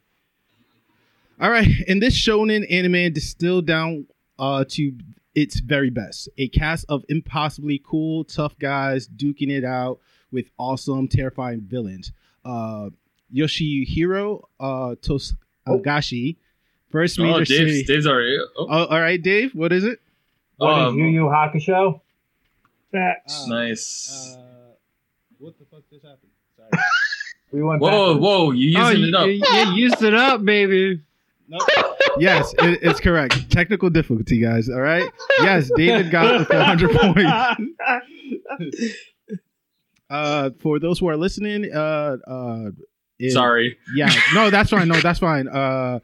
All right, in this shonen anime distilled down uh, to its very best, a cast of impossibly cool, tough guys duking it out with awesome, terrifying villains. Uh, Yoshihiro uh, Tosagashi, first Oh, major Dave's, series. Dave's already. Oh, Oh, all right, Dave. What is it? what is um, Yu Yu Hakusho? Facts. nice. what the fuck just happened? Sorry. We went whoa, back. whoa! You Oh, using you, it up? you- you used it up, baby. Nope. yes, it, it's correct. Technical difficulty, guys. All right. Yes, David got the 400 points. Uh, for those who are listening, uh, uh, it- Sorry. Yeah, no, that's fine. No, that's fine. Uh,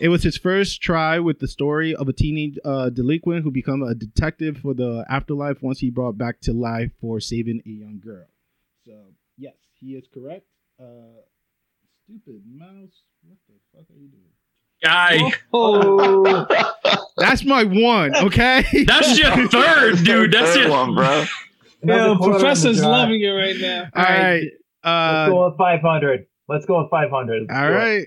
it was his first try with the story of a teenage uh, delinquent who become a detective for the afterlife once he brought back to life for saving a young girl. So yes, he is correct. Uh, stupid mouse, what the fuck are you doing? Guy, Oh, That's my one. Okay. that's your third, dude. That's Third your one, bro. Another yo, quarter in the Professor's loving it right now. All right. Let's Uh, go with 500. Let's go with 500. Let's All do it. right.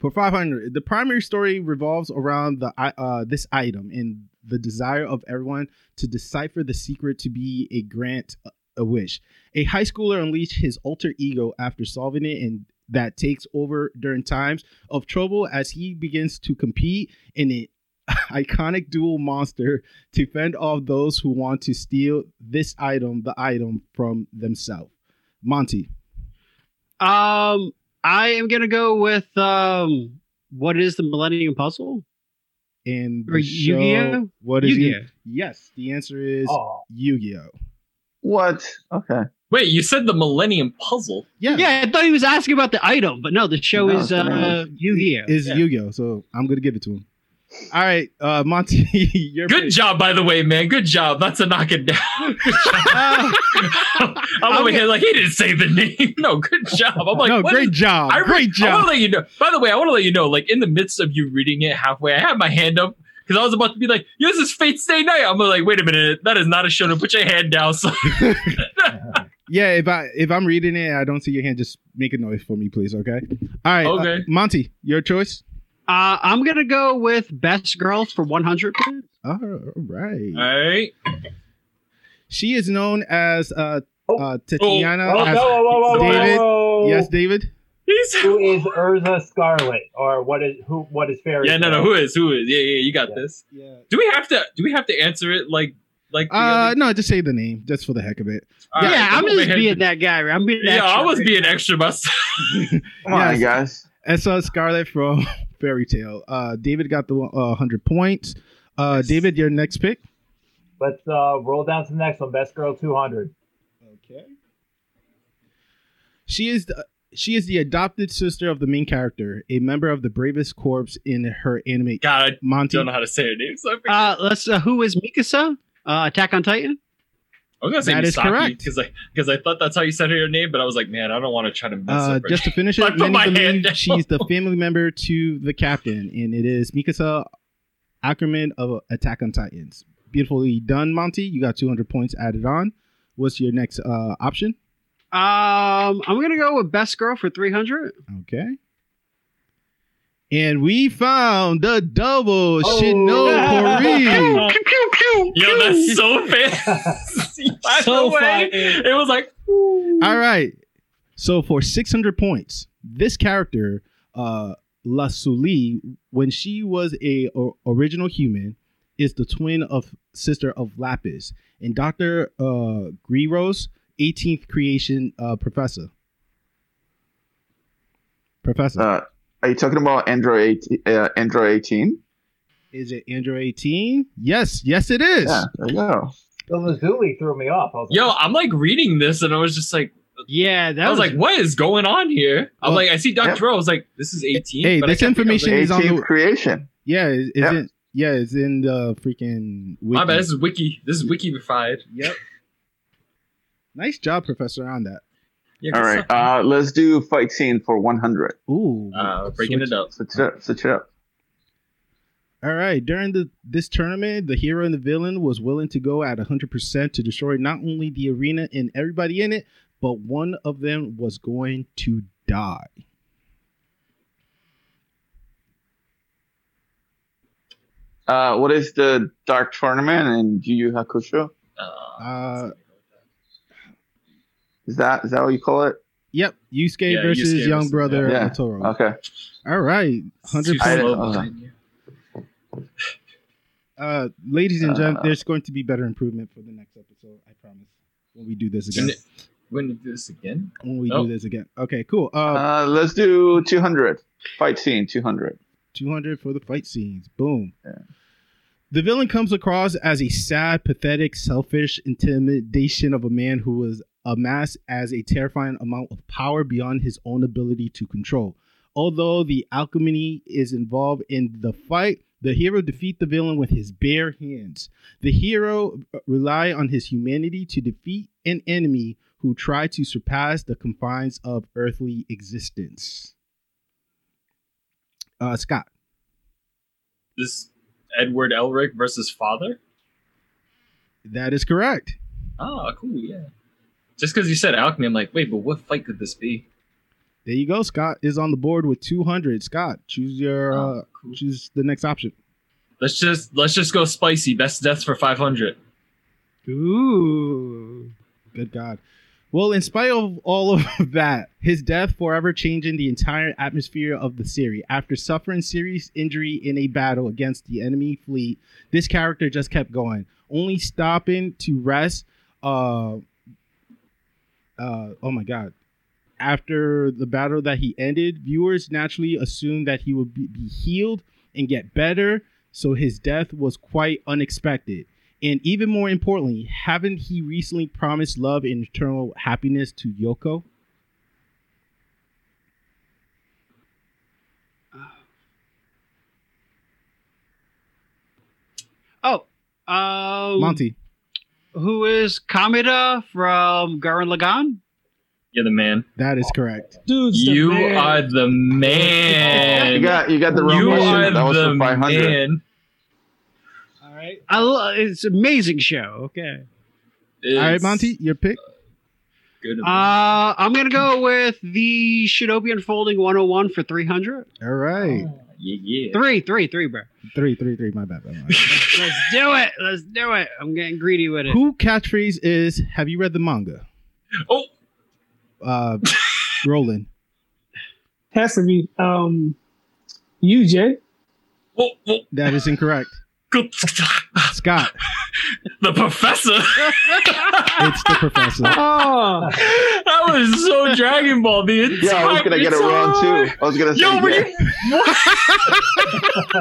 For 500, the primary story revolves around the uh, this item and the desire of everyone to decipher the secret to be a grant a- a wish. A high schooler unleashed his alter ego after solving it and that takes over during times of trouble as he begins to compete in an iconic dual monster to fend off those who want to steal this item, the item from themselves. Monty. Um, I am gonna go with um, what is the Millennium Puzzle? in Or the show. Yu-Gi-Oh? What is Yu-Gi-Oh. it? Yes, the answer is Oh, Yu-Gi-Oh. What? Okay. Wait, you said the Millennium Puzzle. Yeah, Yeah, I thought he was asking about the item, but no, the show No, is it's uh, not. Yu-Gi-Oh. is Yeah. Yu-Gi-Oh. So I'm gonna give it to him. All right, uh, Monty, your Good pick. job, by the way, man. Good job. That's a knock it down. Good job. I'm over here like he didn't say the name. No, good job. I'm like, no, what great is- job, I re- great I want to let you know. By the way, I want to let you know. Like in the midst of you reading it halfway, I had my hand up because I was about to be like, "This is Fate Stay Night." I'm like, "Wait a minute, that is not a show. to Put your hand down." So yeah, if I if I'm reading it, I don't see your hand. Just make a noise for me, please. Okay. All right. uh, Okay. Monty, your choice. Uh, I'm gonna go with Best girls for 100 points. All right. all right. She is known as uh, Oh. uh, Titania. oh, as- whoa, whoa, whoa, David, whoa. Yes, David. He's Who is Erza Scarlet, or what is who? What is Fairy? yeah, no, no. Who is? Who is? Yeah, yeah. You got Yeah. this. Yeah. Do we have to? Do we have to answer it like like? The Uh, other- no, just say the name, just for the heck of it. All yeah, right, I'm go just ahead. being that guy. I'm being. That. Yeah, I extra. was being extra myself. Come on, Yes. guys. And so Scarlet from Fairy Tail. Uh, David got the uh, hundred points. Uh, Yes. David, your next pick. Let's uh, roll down to the next one. Best Girl 200. Okay. She is the, she is the adopted sister of the main character, a member of the Bravest Corps in her anime. God, I Monty. don't know how to say her name. So I. Uh, let's. Uh, who is Mikasa? Uh, Attack on Titan. I was gonna say that is Misaki correct. because I because I thought that's how you said her name, but I was like, man, I don't want to try to mess Uh, up her just to finish it, put many believe she's the family member to the captain, and it is Mikasa Ackerman of Attack on Titans. Beautifully done, Monty. You got 200 points added on. What's your next uh, option? Um, I'm gonna go with Best Girl for 300. Okay. And we found the double Oh. Shinopardy. Pew pew pew. Yo, that's so fast. By So the way, it was like, All right. So for 600 points, this character, uh, Lazuli, when she was a, o- original human, is the twin of sister of Lapis and Dr. Uh, Griros, 18th creation uh, professor. Professor. Uh, are you talking about Android 18? Uh, Android 18? is it Android 18? Yes, yes, it is. Yeah, there you go. The Lazuli threw me off. I was like, yo, I'm like reading this, and I was just like, Yeah, that I was like, what is going on here? I'm Well, like, I see yeah. Doctor. I was like, this is 18. Hey, but I this kept thinking, I was information like, is on the- creation. Yeah, is, is Yeah. it? Yeah, it's in the freaking. Wiki. My bad. This is wiki. This is wikified. Yep. nice job, Professor, on that. Yeah, All good right, stuff. uh, let's do fight scene for 100. Ooh. Uh, breaking switch- it up. Switch it up. Switch it up. All right. During the this tournament, the hero and the villain was willing to go at 100% to destroy not only the arena and everybody in it, but one of them was going to die. Uh, what is the Dark Tournament and Yu Yu Hakusho? Uh, Uh, Is that is that what you call it? Yep. Yusuke Yeah, versus Yusuke young versus- brother yeah. Otoro. Okay. All right. 100 too uh, behind you. Uh, ladies and gentlemen, Uh, there's going to be better improvement for the next episode. I promise. When we do this again. When When we do this again? When we Oh. do this again. Okay, cool. Uh, Uh, let's do 200. Fight scene 200. 200 for the fight scenes. Boom. Yeah. The villain comes across as a sad, pathetic, selfish intimidation of a man who was amassed as a terrifying amount of power beyond his own ability to control. Although the alchemy is involved in the fight, the hero defeat the villain with his bare hands. The hero uh, rely on his humanity to defeat an enemy who try to surpass the confines of earthly existence. Uh, Scott. This Edward Elric versus father? That is correct. Oh, cool, yeah. Just because you said alchemy, I'm like, wait, but what fight could this be? There you go. Scott is on the board with 200. Scott, choose your uh, Oh, cool. choose the next option. Let's just let's just go spicy. Best deaths for 500. Ooh. Good God. Well, in spite of all of that, his death forever changing the entire atmosphere of the series. After suffering serious injury in a battle against the enemy fleet, this character just kept going, only stopping to rest. Uh, uh, oh my God. After the battle that he ended, viewers naturally assumed that he would be, be healed and get better, so his death was quite unexpected. And even more importantly, haven't he recently promised love and eternal happiness to Yoko? Oh, um, Monty. Who is Kamina from Gurren Lagann? You're the man. That is correct. Dude's the You man. are the man. You got you got the wrong you question. are That was the for 500. man. All right. I lo- it's an amazing show. Okay. It's All right, Monty, your pick. Good. Uh, I'm gonna go with the Shinobi Unfolding 101 for 300. All right. Yeah, yeah. Three, three, three, bro. Three, three, three. My bad. My bad. Let's, let's do it. Let's do it. I'm getting greedy with it. Who catchphrase is Have you read the manga? Oh, Uh, Roland. Has to be um, you, Jay. Whoa, whoa. That is incorrect. Scott, the professor. it's the professor. Oh, that was so Dragon Ball. The entire Yeah, I was gonna get it wrong too. I was gonna say. Yo, were yeah. you, what?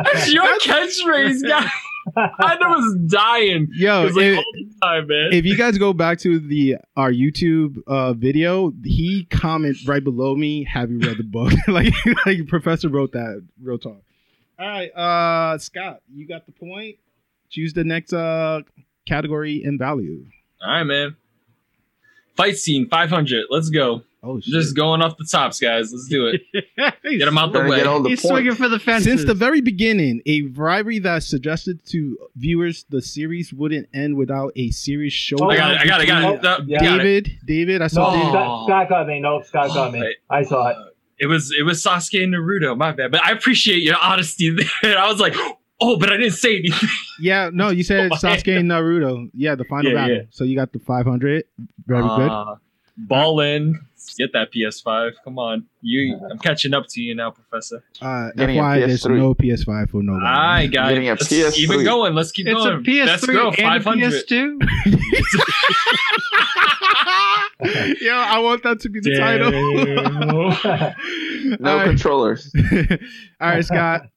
That's your catchphrase, guy. I was dying. Yo, It was like if, time, man. if you guys go back to the our YouTube uh, video, he comment right below me. Have you read the book? like, like Professor wrote that. Real talk. All right, uh, Scott, you got the point. Choose the next uh category and value. all right, man. Fight scene 500. Let's go. Oh shit! Just going off the tops, guys. Let's do it. Get them out the way. get the he's swinging for the fences. Since the very beginning, a rivalry that suggested to viewers the series wouldn't end without a serious showdown. I got it. I got it. I got it. Oh, yeah. got it. David, David, I No, saw. David. Scott, Scott got me. No, Scott got me. I saw it. It was it was Sasuke and Naruto. My bad, but I appreciate your honesty there. I was like, oh, but I didn't say anything. Yeah, no, you said Oh, Sasuke and Naruto. Yeah, the final Yeah, battle. yeah. So you got the 500. Very good. Uh, Ball in. Get that PS5. Come on, you. I'm catching up to you now, Professor. Uh, Getting FYI, there's no PS5 for no one. I got Getting it. a Let's PS3. keep it going. Let's keep going. it's a. PS3 Best girl, and a PS2. Yo, I want that to be the title. No All right. controllers. All right, Scott.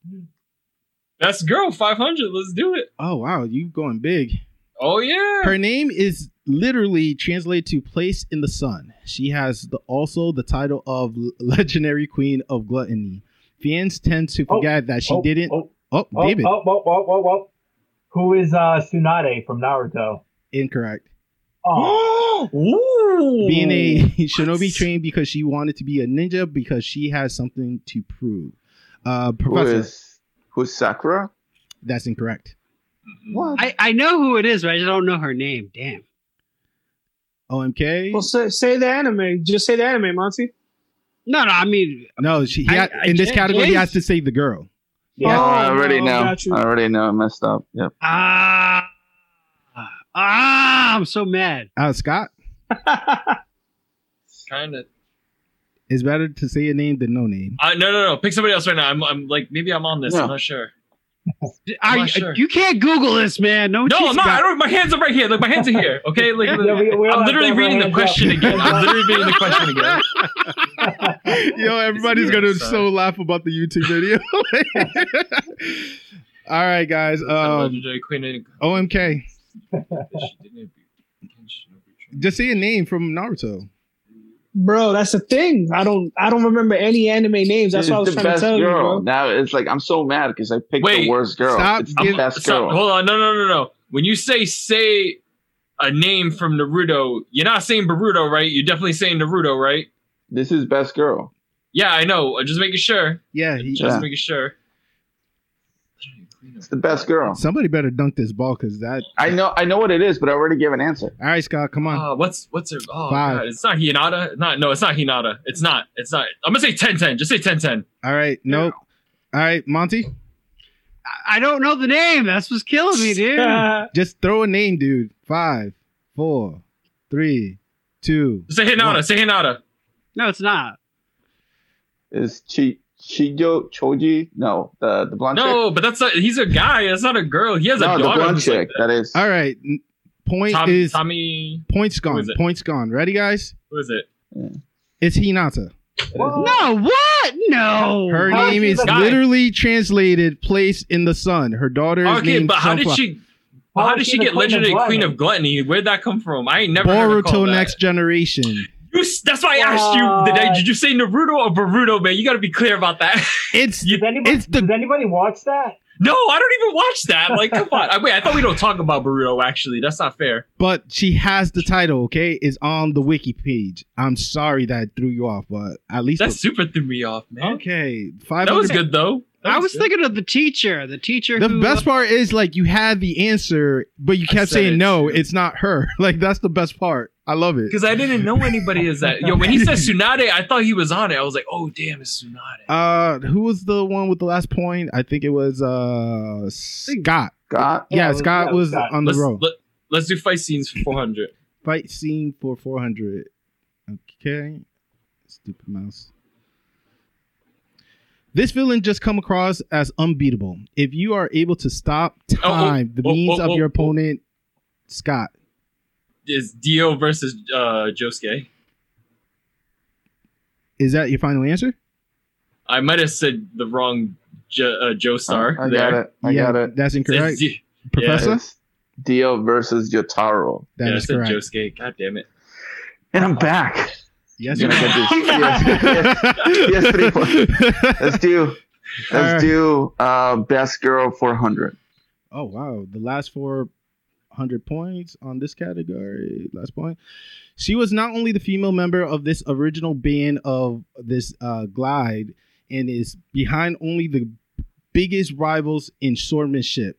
Best girl, 500. Let's do it. Oh wow, you going big. Oh yeah. Her name is literally translated to "place in the sun." She has the, also the title of legendary queen of gluttony. Fans tend to Oh, forget that she oh, didn't. Oh, Oh, oh, David, Oh, oh, oh, oh, oh. Who is uh, Tsunade from Naruto? incorrect. Oh, Being a shinobi trained because she wanted to be a ninja because she has something to prove. Uh, Professor, is who's Sakura? that's incorrect. What? I, I know who it is, but I just don't know her name. Damn. OMK. well, say, say the anime. Just say the anime, Monty. No, no. I mean, no, she. He I- had, I in this can't- category, he has to say the girl. yeah. Oh, I already no, know. I already know. I messed up. Yep. ah, ah, I'm so mad. Uh, Scott, Kind of. it's better to say a name than no name. Uh, no, no, no. Pick somebody else right now. I'm, I'm like, maybe I'm on this. No. I'm not sure. Are, sure. You can't Google this, man. No, No, I'm not. I don't. My hands are right here. Like my hands are here. Okay. Like Yeah, we- we all I'm literally reading the question up. again. I'm literally reading the question again. Yo, everybody's gonna son. so laugh about the YouTube video. All right, guys. Um, Legendary Queen of- OMK. Just say a name from Naruto. Bro, that's the thing. I don't. I don't remember any anime names. That's She's what I was trying to best tell you, girl. bro. Now it's like I'm so mad because I picked Wait, the worst girl. stop it's the giving- best Stop, girl. hold on. No, no, no, no. When you say say a name from Naruto, you're not saying Boruto, right? You're definitely saying Naruto, right? This is best girl. Yeah, I know. I'm just making sure. Yeah, he, Just Yeah. making sure. It's the best girl. somebody better dunk this ball because that. I know. I know what it is, but I already gave an answer. All right, Scott, come on. Uh, what's what's her? Oh Five. god, it's not Hinata. Not no, it's not Hinata. It's not. It's not. I'm gonna say Tenten. Just say Tenten. All right, nope. All right, Monty, I don't know the name. That's what's killing me, dude. just throw a name, dude. Five, four, three, two. Say Hinata. What? Say Hinata. no, it's not. It's Chi Chijo Choji? No, the the blonde No, but that's not. He's a guy. That's not a girl. He has No, a the daughter. blonde who's like chick. that. that is. All right, point Tom, is Tommy. points gone. Points gone. Ready, guys? Who is it? It's Hinata. No, what? No. Her How name is she is the guy? literally translated "place in the sun." Her daughter is Okay, named but how did she? How, How did she she get queen of legendary queen of gluttony? Where'd that come from? I ain't never heard her call Boruto that. Next Generation. You, that's why I asked you. Did, I, did you say Naruto or Boruto, man? You got to be clear about that. It's You- Does anybody, It's the- does anybody watch that? no, I don't even watch that. Like, come on. I, wait, I thought we don't talk about Boruto. Actually, that's not fair. but she has the title. Okay, is on the wiki page. I'm sorry that threw you off, but at least That super threw me off, man. okay. Five. That was good though. That I was good. thinking of the teacher. The teacher. The who, best uh, part is like you had the answer, but you kept saying it, no. too. It's not her. Like that's the best part. I love it. because I didn't know anybody is that. Yo, when he said Tsunade, I thought he was on it. I was like, oh damn, it's Tsunade. Uh, who was the one with the last point? I think it was uh Scott. Scott. Yeah, Yeah, was- Scott yeah, was was Scott. on the let's, row. let, let's do fight scenes for 400. Fight scene for 400. Okay. Stupid mouse. This villain just come across as unbeatable. If you are able to stop Oh, oh, time, the oh, means oh, of oh, your oh. opponent, Scott. Is Dio versus uh, Josuke? Is that your final answer? I might have said the wrong jo- uh, Joestar. I there. got it. I yeah, got it. that's incorrect. D- Professor, It's Dio versus Jotaro. that yeah, is I said correct. Josuke. God damn it. And I'm back. Yes, You're gonna get this. Yes, yes, three points. Let's do. Let's Alright. do uh, best girl 400. Oh wow, the last four hundred points on this category. Last point. She was not only the female member of this original band of this uh, glide, and is behind only the biggest rivals in swordsmanship.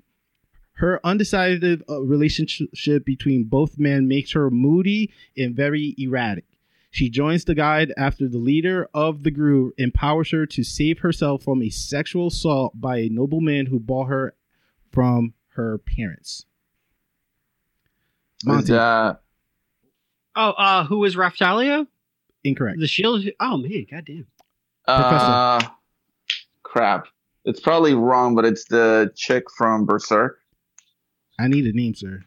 Her undecided uh, relationship between both men makes her moody and very erratic. She joins the guide after the leader of the group empowers her to save herself from a sexual assault by a nobleman who bought her from her parents. Is Monty, that Oh, uh, who was Raphtalia? incorrect. The shield. Oh man, goddamn. uh, crap? It's probably wrong, but it's the chick from Berserk. I need a name, sir.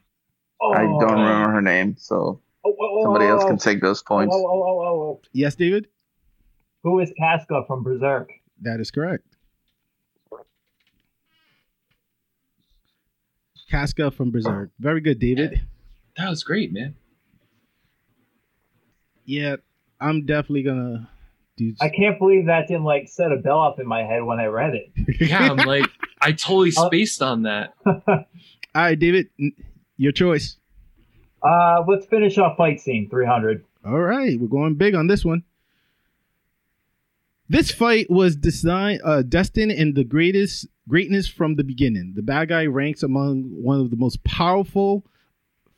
I don't remember her name, so Oh, oh, oh, somebody else oh, can take those oh, points. oh, oh, oh, oh, oh. Yes, David? Who is Casca from Berserk? That is correct. Casca from Berserk. Very good, David. That was great, man. Yeah, I'm definitely gonna do. I can't believe that didn't like set a bell up in my head when I read it. Yeah, I'm like, I totally Uh, spaced on that. All right, David, your choice. Uh, let's finish off fight scene 300. All right, we're going big on this one. This fight was designed, uh, destined in the greatest greatness from the beginning. The bad guy ranks among one of the most powerful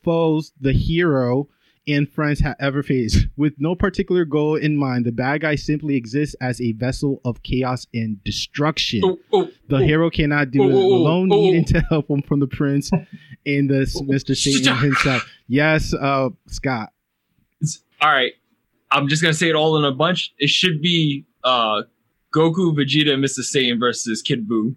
foes the hero and friends have ever faced. With no particular goal in mind, the bad guy simply exists as a vessel of chaos and destruction. Oh, oh, The oh. hero cannot do Oh, it oh, oh, alone, needing to help him from the prince and the Mr. Satan himself. Yes, uh, Scott. It's- all right. I'm just gonna say it all in a bunch. It should be uh, Goku, Vegeta, and Mr. Satan versus Kid Buu. You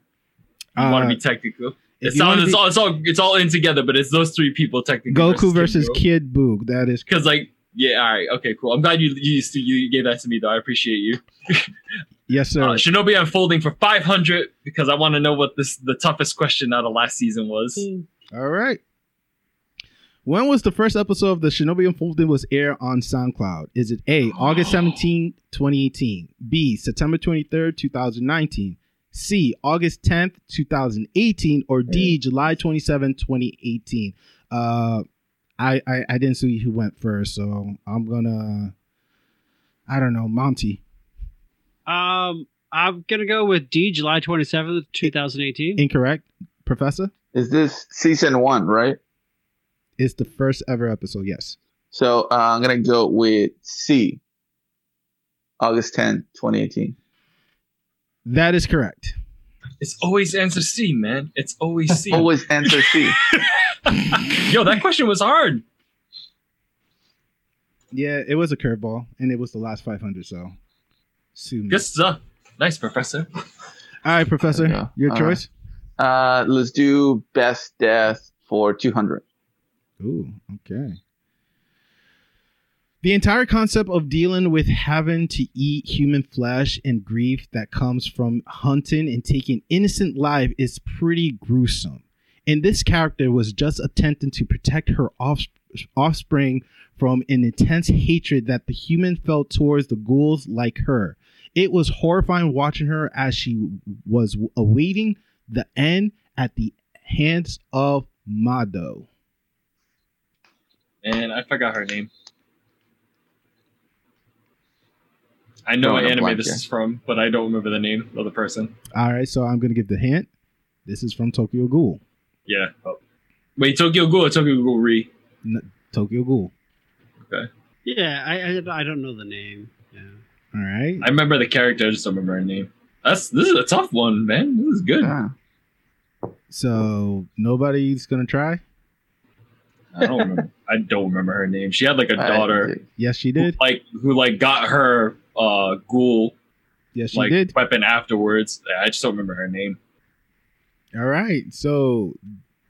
want Uh, to be technical? If It you it's be- all it's all it's all in together, but it's those three people technically. Goku versus Kid Boog. That is Because like yeah, all right, okay, cool. I'm glad you you you gave that to me though. I appreciate you. yes, sir. Uh, Shinobi unfolding for 500 because I want to know what this the toughest question out of last season was. All right. When was the first episode of the Shinobi Unfolded was aired on SoundCloud? Is it A, August 17, 2018, B, September 23rd, 2019, C, August 10th, 2018, or D, July 27, 2018? Uh, I, I, I didn't see who went first, so I'm gonna, I don't know, Monty. Um, I'm gonna go with D, July 27th, 2018. Incorrect. Professor? Is this season one, right? It's the first ever episode, yes. So uh, I'm gonna go with C. August 10, 2018. That is correct. It's always answer C, man. It's always C. Always answer C. Yo, that question was hard. Yeah, it was a curveball, and it was the last 500, so sue me. Good stuff. Nice, Professor. All right, Professor, Yeah, your all choice. Uh, let's do best death for 200. Ooh, okay. The entire concept of dealing with having to eat human flesh and grief that comes from hunting and taking innocent life is pretty gruesome. And this character was just attempting to protect her off- offspring from an intense hatred that the human felt towards the ghouls like her. It was horrifying watching her as she was awaiting the end at the hands of Mado. And I forgot her name. I know Drawing what anime this here. is from, but I don't remember the name of the person. All right, so I'm gonna give the hint. This is from Tokyo Ghoul. Yeah. Oh. Wait, Tokyo Ghoul or Tokyo Ghoul Re? Tokyo Ghoul. Okay. Yeah, I, I I don't know the name. Yeah. All right. I remember the character, I just don't remember her name. That's this is a tough one, man. This is good. Yeah. So nobody's gonna try. I don't remember. I don't remember her name. She had like a daughter, Yes, she who, did. like who like got her uh ghoul Yes, she like did. weapon afterwards. I just don't remember her name. All right. So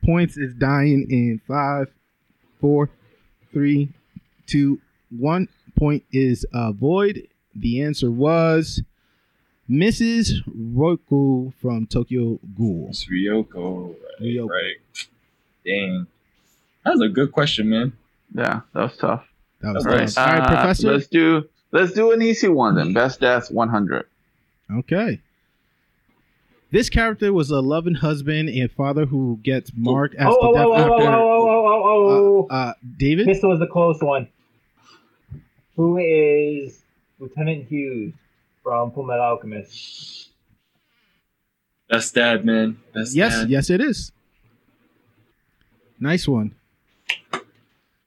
points is dying in five, four, three, two, one. Point is uh, void. The answer was Mrs. Roku from Tokyo Ghoul. It's Ryoko. Right, Ryoko. right. Dang. That was a good question, man. Yeah, that was tough. That was All right. nice. All right, Uh, Professor. Let's do let's do an easy one then. Best death 100. Okay. This character was a loving husband and father who gets marked as Oh, oh, the death oh, oh, oh, after. oh, oh, oh, oh, Uh, uh, David? This was the close one. Who is Lieutenant Hughes from Fullmetal Alchemist? Best dad, man. Best Yes, dad. yes, it is. Nice one.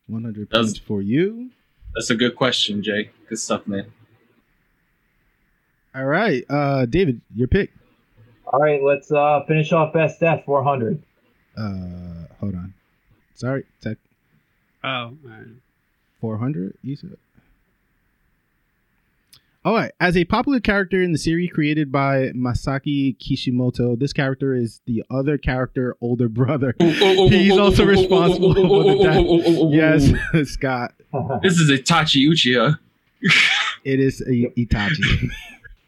100 That was- points for you. That's a good question, Jay. Good stuff, man. All right, uh, David, your pick. All right, let's uh, finish off Best Death 400. Uh, hold on. Sorry, tech Oh, all right. 400. You said. All right. As a popular character in the series created by Masashi Kishimoto, this character is the other character older brother. He's also responsible for the death. Yes, Scott. This is Itachi Uchiha. It is I- Itachi.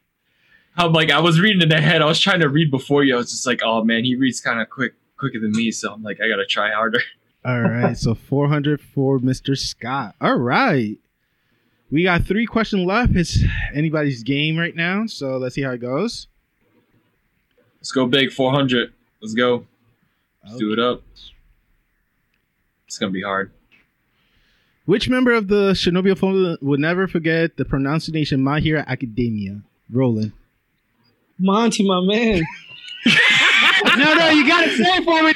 I'm like, I was reading in the head. I was trying to read before you. I was just like, oh man, he reads kind of quick, quicker than me. So I'm like, I gotta try harder. All right, so 400 for Mr. Scott. All right. We got three questions left. It's anybody's game right now, so let's see how it goes. Let's go big, 400. Let's go. Let's do it up. It's gonna be hard. Which member of the Shinobi family would never forget the pronunciation My Hero Academia? Roland. Monty, my man. no, no, you gotta say it for me.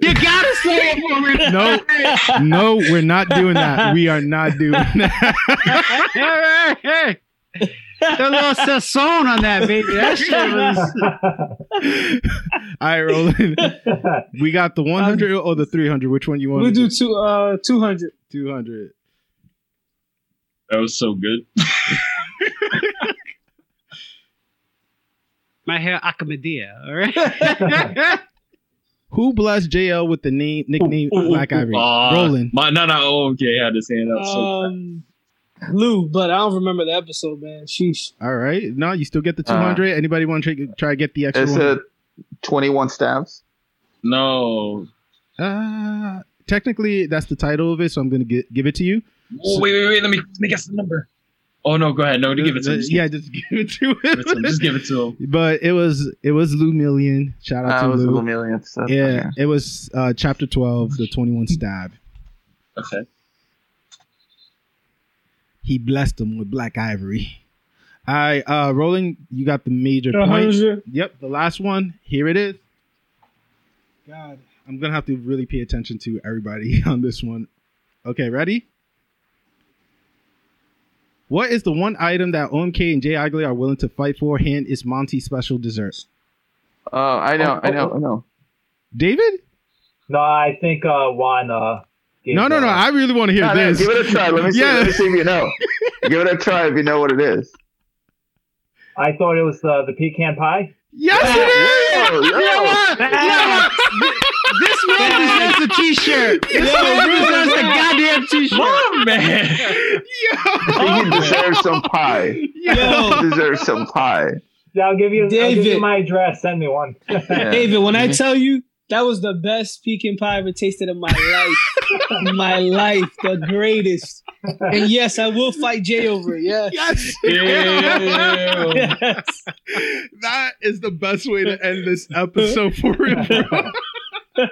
You gotta say it for me. No, no, we're not doing that. We are not doing that. hey, hey, hey. A little sazon on that, baby. That shit was. All right, Roland. We got the 100 or the 300. Which one you want? We'll to do two, uh, 200. 200. That was so good. My hair Akamedia, all right? Who blessed JL with the name nickname Black Ivory? Uh, Roland. My, no, no. Oh, okay, I had his hand up. So Um, Lou, but I don't remember the episode, man. Sheesh. All right. No, you still get the 200. Anybody want to try, try to get the extra It's one? a 21 stabs. no. Uh, technically, that's the title of it, so I'm going to give it to you. Oh, wait, wait, wait. Let me let me guess the number. Oh no, go ahead. No, give it to him. Just yeah, just give it to give it to him. him. Just give it to him. but it was it was Lou Million. Shout out That to was a Lou. million stuff. yeah, it was uh, chapter 12, the 21 stab. Okay. He blessed him with black ivory. All right, uh, Roland, you got the major A point. Yep, the last one. Here it is. God, I'm gonna have to really pay attention to everybody on this one. Okay, ready? What is the one item that OMK and Jay Igley are willing to fight for? Hand is Monty's special dessert. Oh, I know, I know, I know. David? no, I think uh, Juan. Uh, No, no, no. uh, I really want to hear No, no, this. give it a try. Let me see. Yeah. Let me see if you know. give it a try if you know what it is. I thought it was uh, the pecan pie. yes, it is. Oh, yo. You know what? You know what? This man deserves a t-shirt. This man deserves a goddamn t-shirt. Oh man. I think he deserves some pie. Yo, He deserves some pie. Yeah, I'll give you. I'll give you my address. Send me one. Yeah. David, when I tell you that was the best pecan pie I ever tasted in my life, my life, the greatest. And yes, I will fight Jay over it. Yeah. Yes. Ew. Yes. that is the best way to end this episode for real, bro.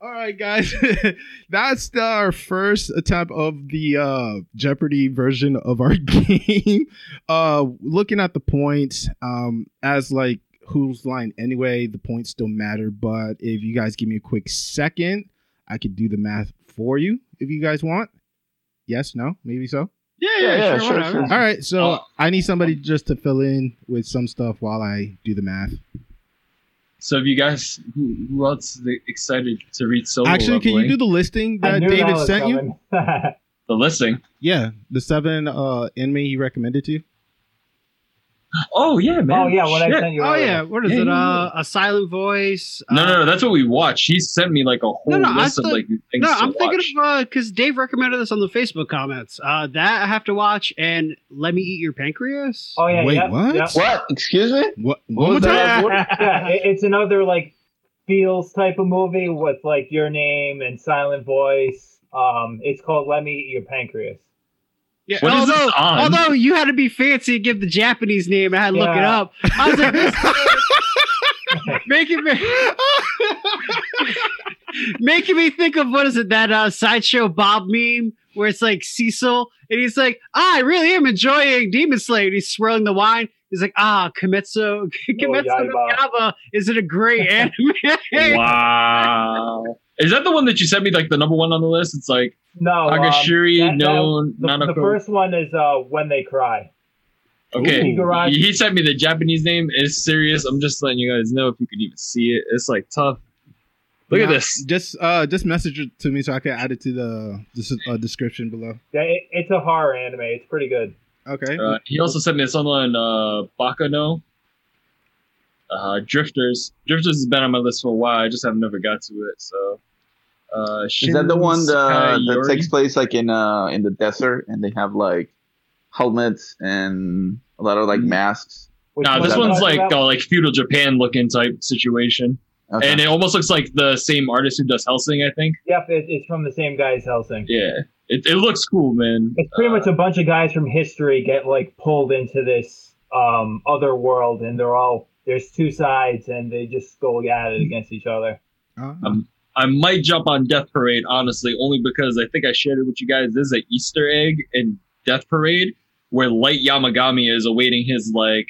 All right, guys. That's the- our first attempt of the uh, Jeopardy version of our game. Uh, looking at the points, um, as like whose line anyway, the points still matter. But if you guys give me a quick second, I could do the math for you if you guys want. Yes, no, maybe so. Yeah, Yeah, yeah, yeah, sure, sure, sure. All right, so Oh. I need somebody just to fill in with some stuff while I do the math. So, if you guys, who, who else is excited to read solo? Actually, can you do the listing that knew that David was sent you? the listing? Yeah, the seven uh anime he recommended to you. Oh yeah, man. Oh yeah, what I Shit. sent you. Oh earlier. yeah, what is Yeah, it? yeah, Uh, a silent voice. No, uh, no, no, that's what we watched. He sent me like a whole No, no, I list of like things No, to I'm thinking watch. of uh because Dave recommended this on the Facebook comments. Uh, that I have to watch and Let Me Eat Your Pancreas. Oh yeah. Wait, yep, what? yep. What? Excuse me? What? What One was that? time? What- yeah, it- it's another like feels type of movie with like your name and silent voice. Um, it's called Let Me Eat Your Pancreas. Yeah, What is this although, on? although you had to be fancy and give the Japanese name, I had to look it up. I was like, this making me making me think of what is it that uh, sideshow Bob meme where it's like Cecil and he's like, ah, I really am enjoying Demon Slayer. And he's swirling the wine. He's like, ah, Kimetsu, Kimetsu no Yaiba. Yaiba. Is it a great anime? wow. Is that the one that you sent me like the number one on the list? It's like No, um, Higurashi, that- that- no, the, Nanako. the first one is uh, When They Cry. Okay, Ooh. He he sent me the Japanese name. It's serious. I'm just letting you guys know if you could even see it. It's like tough. Look at this. Just uh, just message it to me so I can add it to the this uh, description below. Yeah, it, it's a horror anime. It's pretty good. Okay. Uh, he also sent me this one on uh, Baccano. Uh, Drifters. Drifters has been on my list for a while. I just have never got to it. So, uh, Is that the one uh, that takes place like in uh in the desert and they have like helmets and a lot of like masks? Which Nah, one this one's like about? uh, like feudal Japan looking type situation, Okay. and it almost looks like the same artist who does Hellsing. I think. Yep, it, it's from the same guy as Hellsing. Yeah, it, it looks cool, man. It's pretty Uh, much a bunch of guys from history get like pulled into this um other world, and they're all there's two sides, and they just go at it against each other. Um, I might jump on Death Parade, honestly, only because I think I shared it with you guys. There's an Easter egg in Death Parade where Light Yamagami is awaiting his like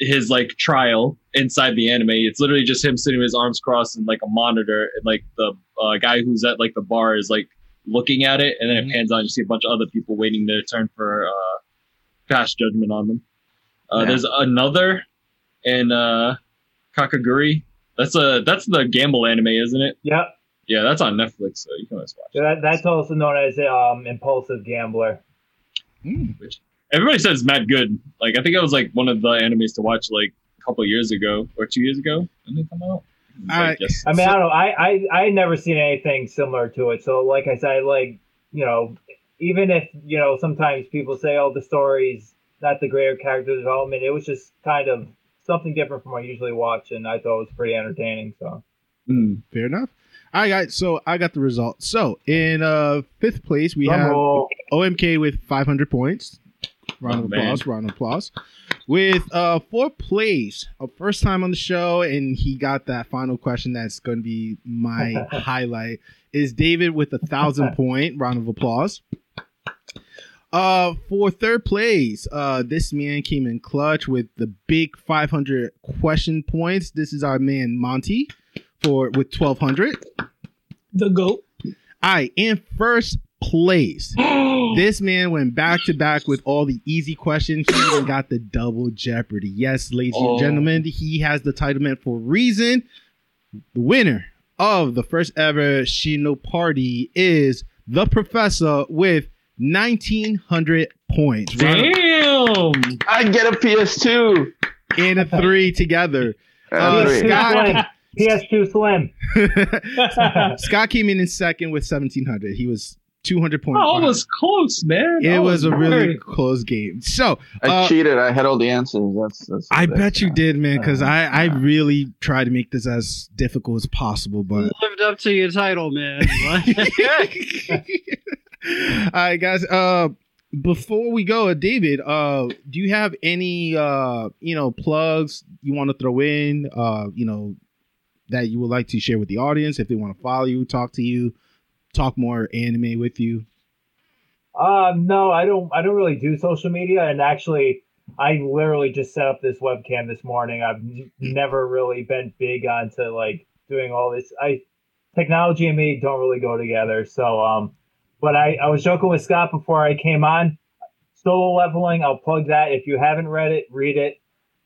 his like trial inside the anime. It's literally just him sitting with his arms crossed and like a monitor, and like the uh, guy who's at like the bar is like looking at it, and then it pans on. You see a bunch of other people waiting their turn for uh, pass judgment on them. Uh, Yeah. There's another in uh, Kakegurui. That's a that's the gamble anime, isn't it? Yep, Yeah, that's on Netflix, so you can always watch. it. that, that's also known as um impulsive gambler. mm. Everybody says it's mad good. Like I think it was like one of the animes to watch like a couple years ago or two years ago. When they come out? It's Alright. Like, yes. I mean, I don't know. I, I I had never seen anything similar to it. So, like I said, like you know, even if you know, sometimes people say, "Oh, the story's not the greater character development," it was just kind of something different from what I usually watch, and I thought it was pretty entertaining. So, Mm. Fair enough. All right, guys. So I got the results. So in uh fifth place we Drum have roll. OMK with 500 points. Round Oh, of man. applause. Round of applause. With uh fourth place, a first time on the show, and he got that final question that's going to be my highlight. Is David with a thousand point? Round of applause. Uh, for third place, uh, this man came in clutch with the big 500 question points. This is our man Monty for with 1200. The goat. I in first place. This man went back to back with all the easy questions. He even got the double jeopardy. Yes, ladies Oh. and gentlemen, he has the titlement for reason. The winner of the first ever Shinopardy is the professor with 1900 points. Round of- Damn. I get a PS2. and a three together. Uh, Three. Scott, PS2 Slim. Scott came in in second with 1700. He was 200 points. Oh, behind. almost close, man. It That was a really very- close game. So I Uh, cheated. I had all the answers. That's. that's I that's- bet you did, man, because I, I Uh, really tried to make this as difficult as possible. But lived up to your title, man. all right, guys. Uh, before we go, uh, David, uh, do you have any uh, you know, plugs you want to throw in? Uh, you know, that you would like to share with the audience if they want to follow you, talk to you, talk more anime with you. Um, no, I don't. I don't really do social media, and actually, I literally just set up this webcam this morning. I've never really been big onto like doing all this. I technology and me don't really go together. So, um, but I I was joking with Scott before I came on. Solo leveling. I'll plug that. If you haven't read it, read it.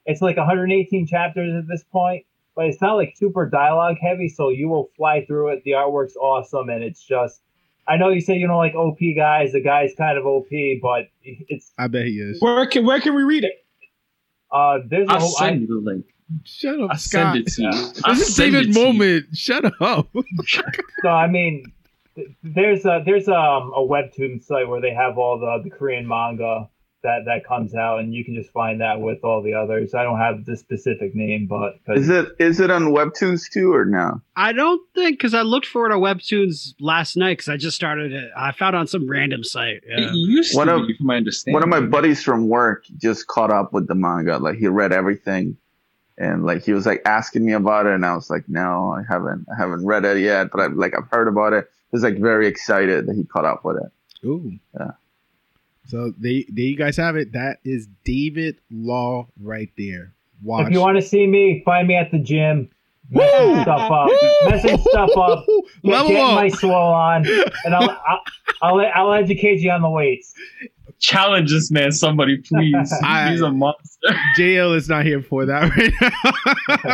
It's like 118 chapters at this point, but it's not like super dialogue heavy, so you will fly through it. The artwork's awesome, and it's just I know you say you don't like OP guys. The guy's kind of OP, but it's I bet he is. Where can where can we read it? Uh, there's a I'll whole. I, send you the link. Shut up, I'll Scott. send it to you. Yeah. I'll This is David it you. moment. Shut up. so I mean, th- there's a there's um a webtoon site where they have all the the Korean manga that that comes out, and you can just find that with all the others. I don't have the specific name, but Is it is it on Webtoons too or no? I don't think because I looked for it on Webtoons last night because I just started it. I found it on some random site. Yeah. It used One to of- be, from my understanding. One of my buddies from work just caught up with the manga. Like he read everything, and like he was like asking me about it, and I was like, no, I haven't, I haven't read it yet, but I like I've heard about it. He was like very excited that he caught up with it. Ooh. Yeah. So they there you guys have it. That is David Law right there. Watch. if you want to see me, find me at the gym. Woo! Messing stuff up, messing stuff up. Get, Level get up. my swole on, and I'll, I'll I'll I'll educate you on the weights. Challenge this man, somebody, please. I- He's a monster. JL is not here for that right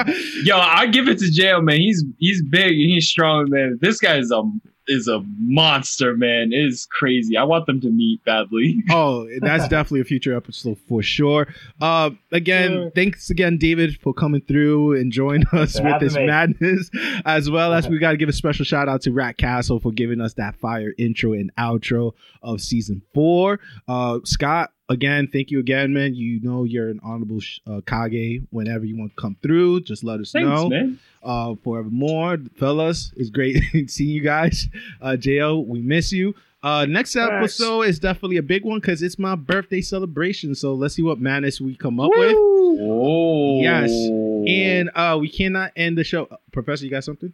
now. Yo, I give it to JL, man. He's he's big and he's strong, man. This guy is a is a monster, man. It is crazy. I want them to meet badly. oh, that's definitely a future episode for sure. Uh, again, Sure. thanks again, David, for coming through and joining us for with this me. madness. As well as we got to give a special shout out to Rak Castle for giving us that fire intro and outro of season four. Uh, Scott, again, thank you again, man. You know you're an honorable sh- uh, Kage. Whenever you want to come through, just let us Thanks, know. man. uh, forevermore. Fellas, it's great seeing you guys. Uh, JL, we miss you. Uh, next episode is definitely a big one because it's my birthday celebration. So let's see what madness we come up with. Oh, Yes. And uh, we cannot end the show. Uh, Professor, you got something?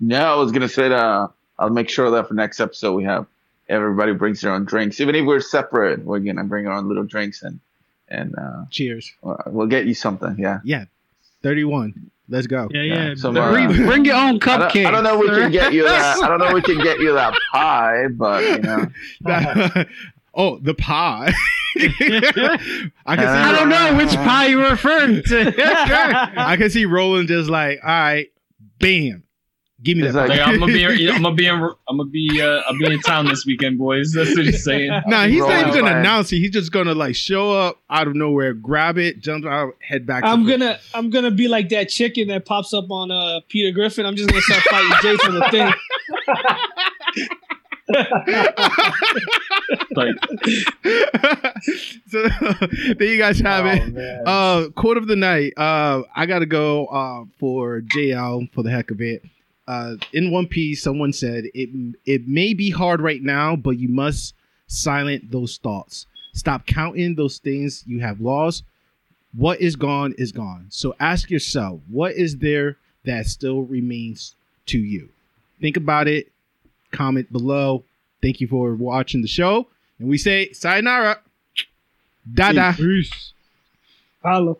Yeah, I was gonna say that I'll make sure that for next episode we have everybody brings their own drinks. Even if we're separate, we're gonna bring our own little drinks and and uh, Cheers. we'll get you something. Yeah. Yeah, 31. Let's go. Yeah, Yeah, yeah. some, bring, uh, bring your own I cupcake. don't, I don't know if we can get you that. I don't know if we can get you that pie, but you know. oh, the pie. I can see. I don't know which pie you're referring to. I can see Roland just like, all right, bam, give me It's that. like- I'm gonna be, I'm gonna be, in, I'm gonna be, uh, I'll be in town this weekend, boys. That's what he's saying. Nah, he's not even Rolling gonna fire. announce it. He's just gonna like show up out of nowhere, grab it, jump out, head back. I'm the- gonna I'm gonna be like that chicken that pops up on uh Peter Griffin. I'm just gonna start fighting Jay for the thing. Like, so there you guys have it. Oh, man. Uh, quote of the night. Uh, I gotta go uh, for JL for the heck of it. Uh, in One Piece, someone said it it may be hard right now, but you must silent those thoughts. Stop counting those things you have lost. What is gone is gone. So ask yourself, what is there that still remains to you? Think about it. Comment below. Thank you for watching the show, and we say sayonara. Dada. Peace. Holla.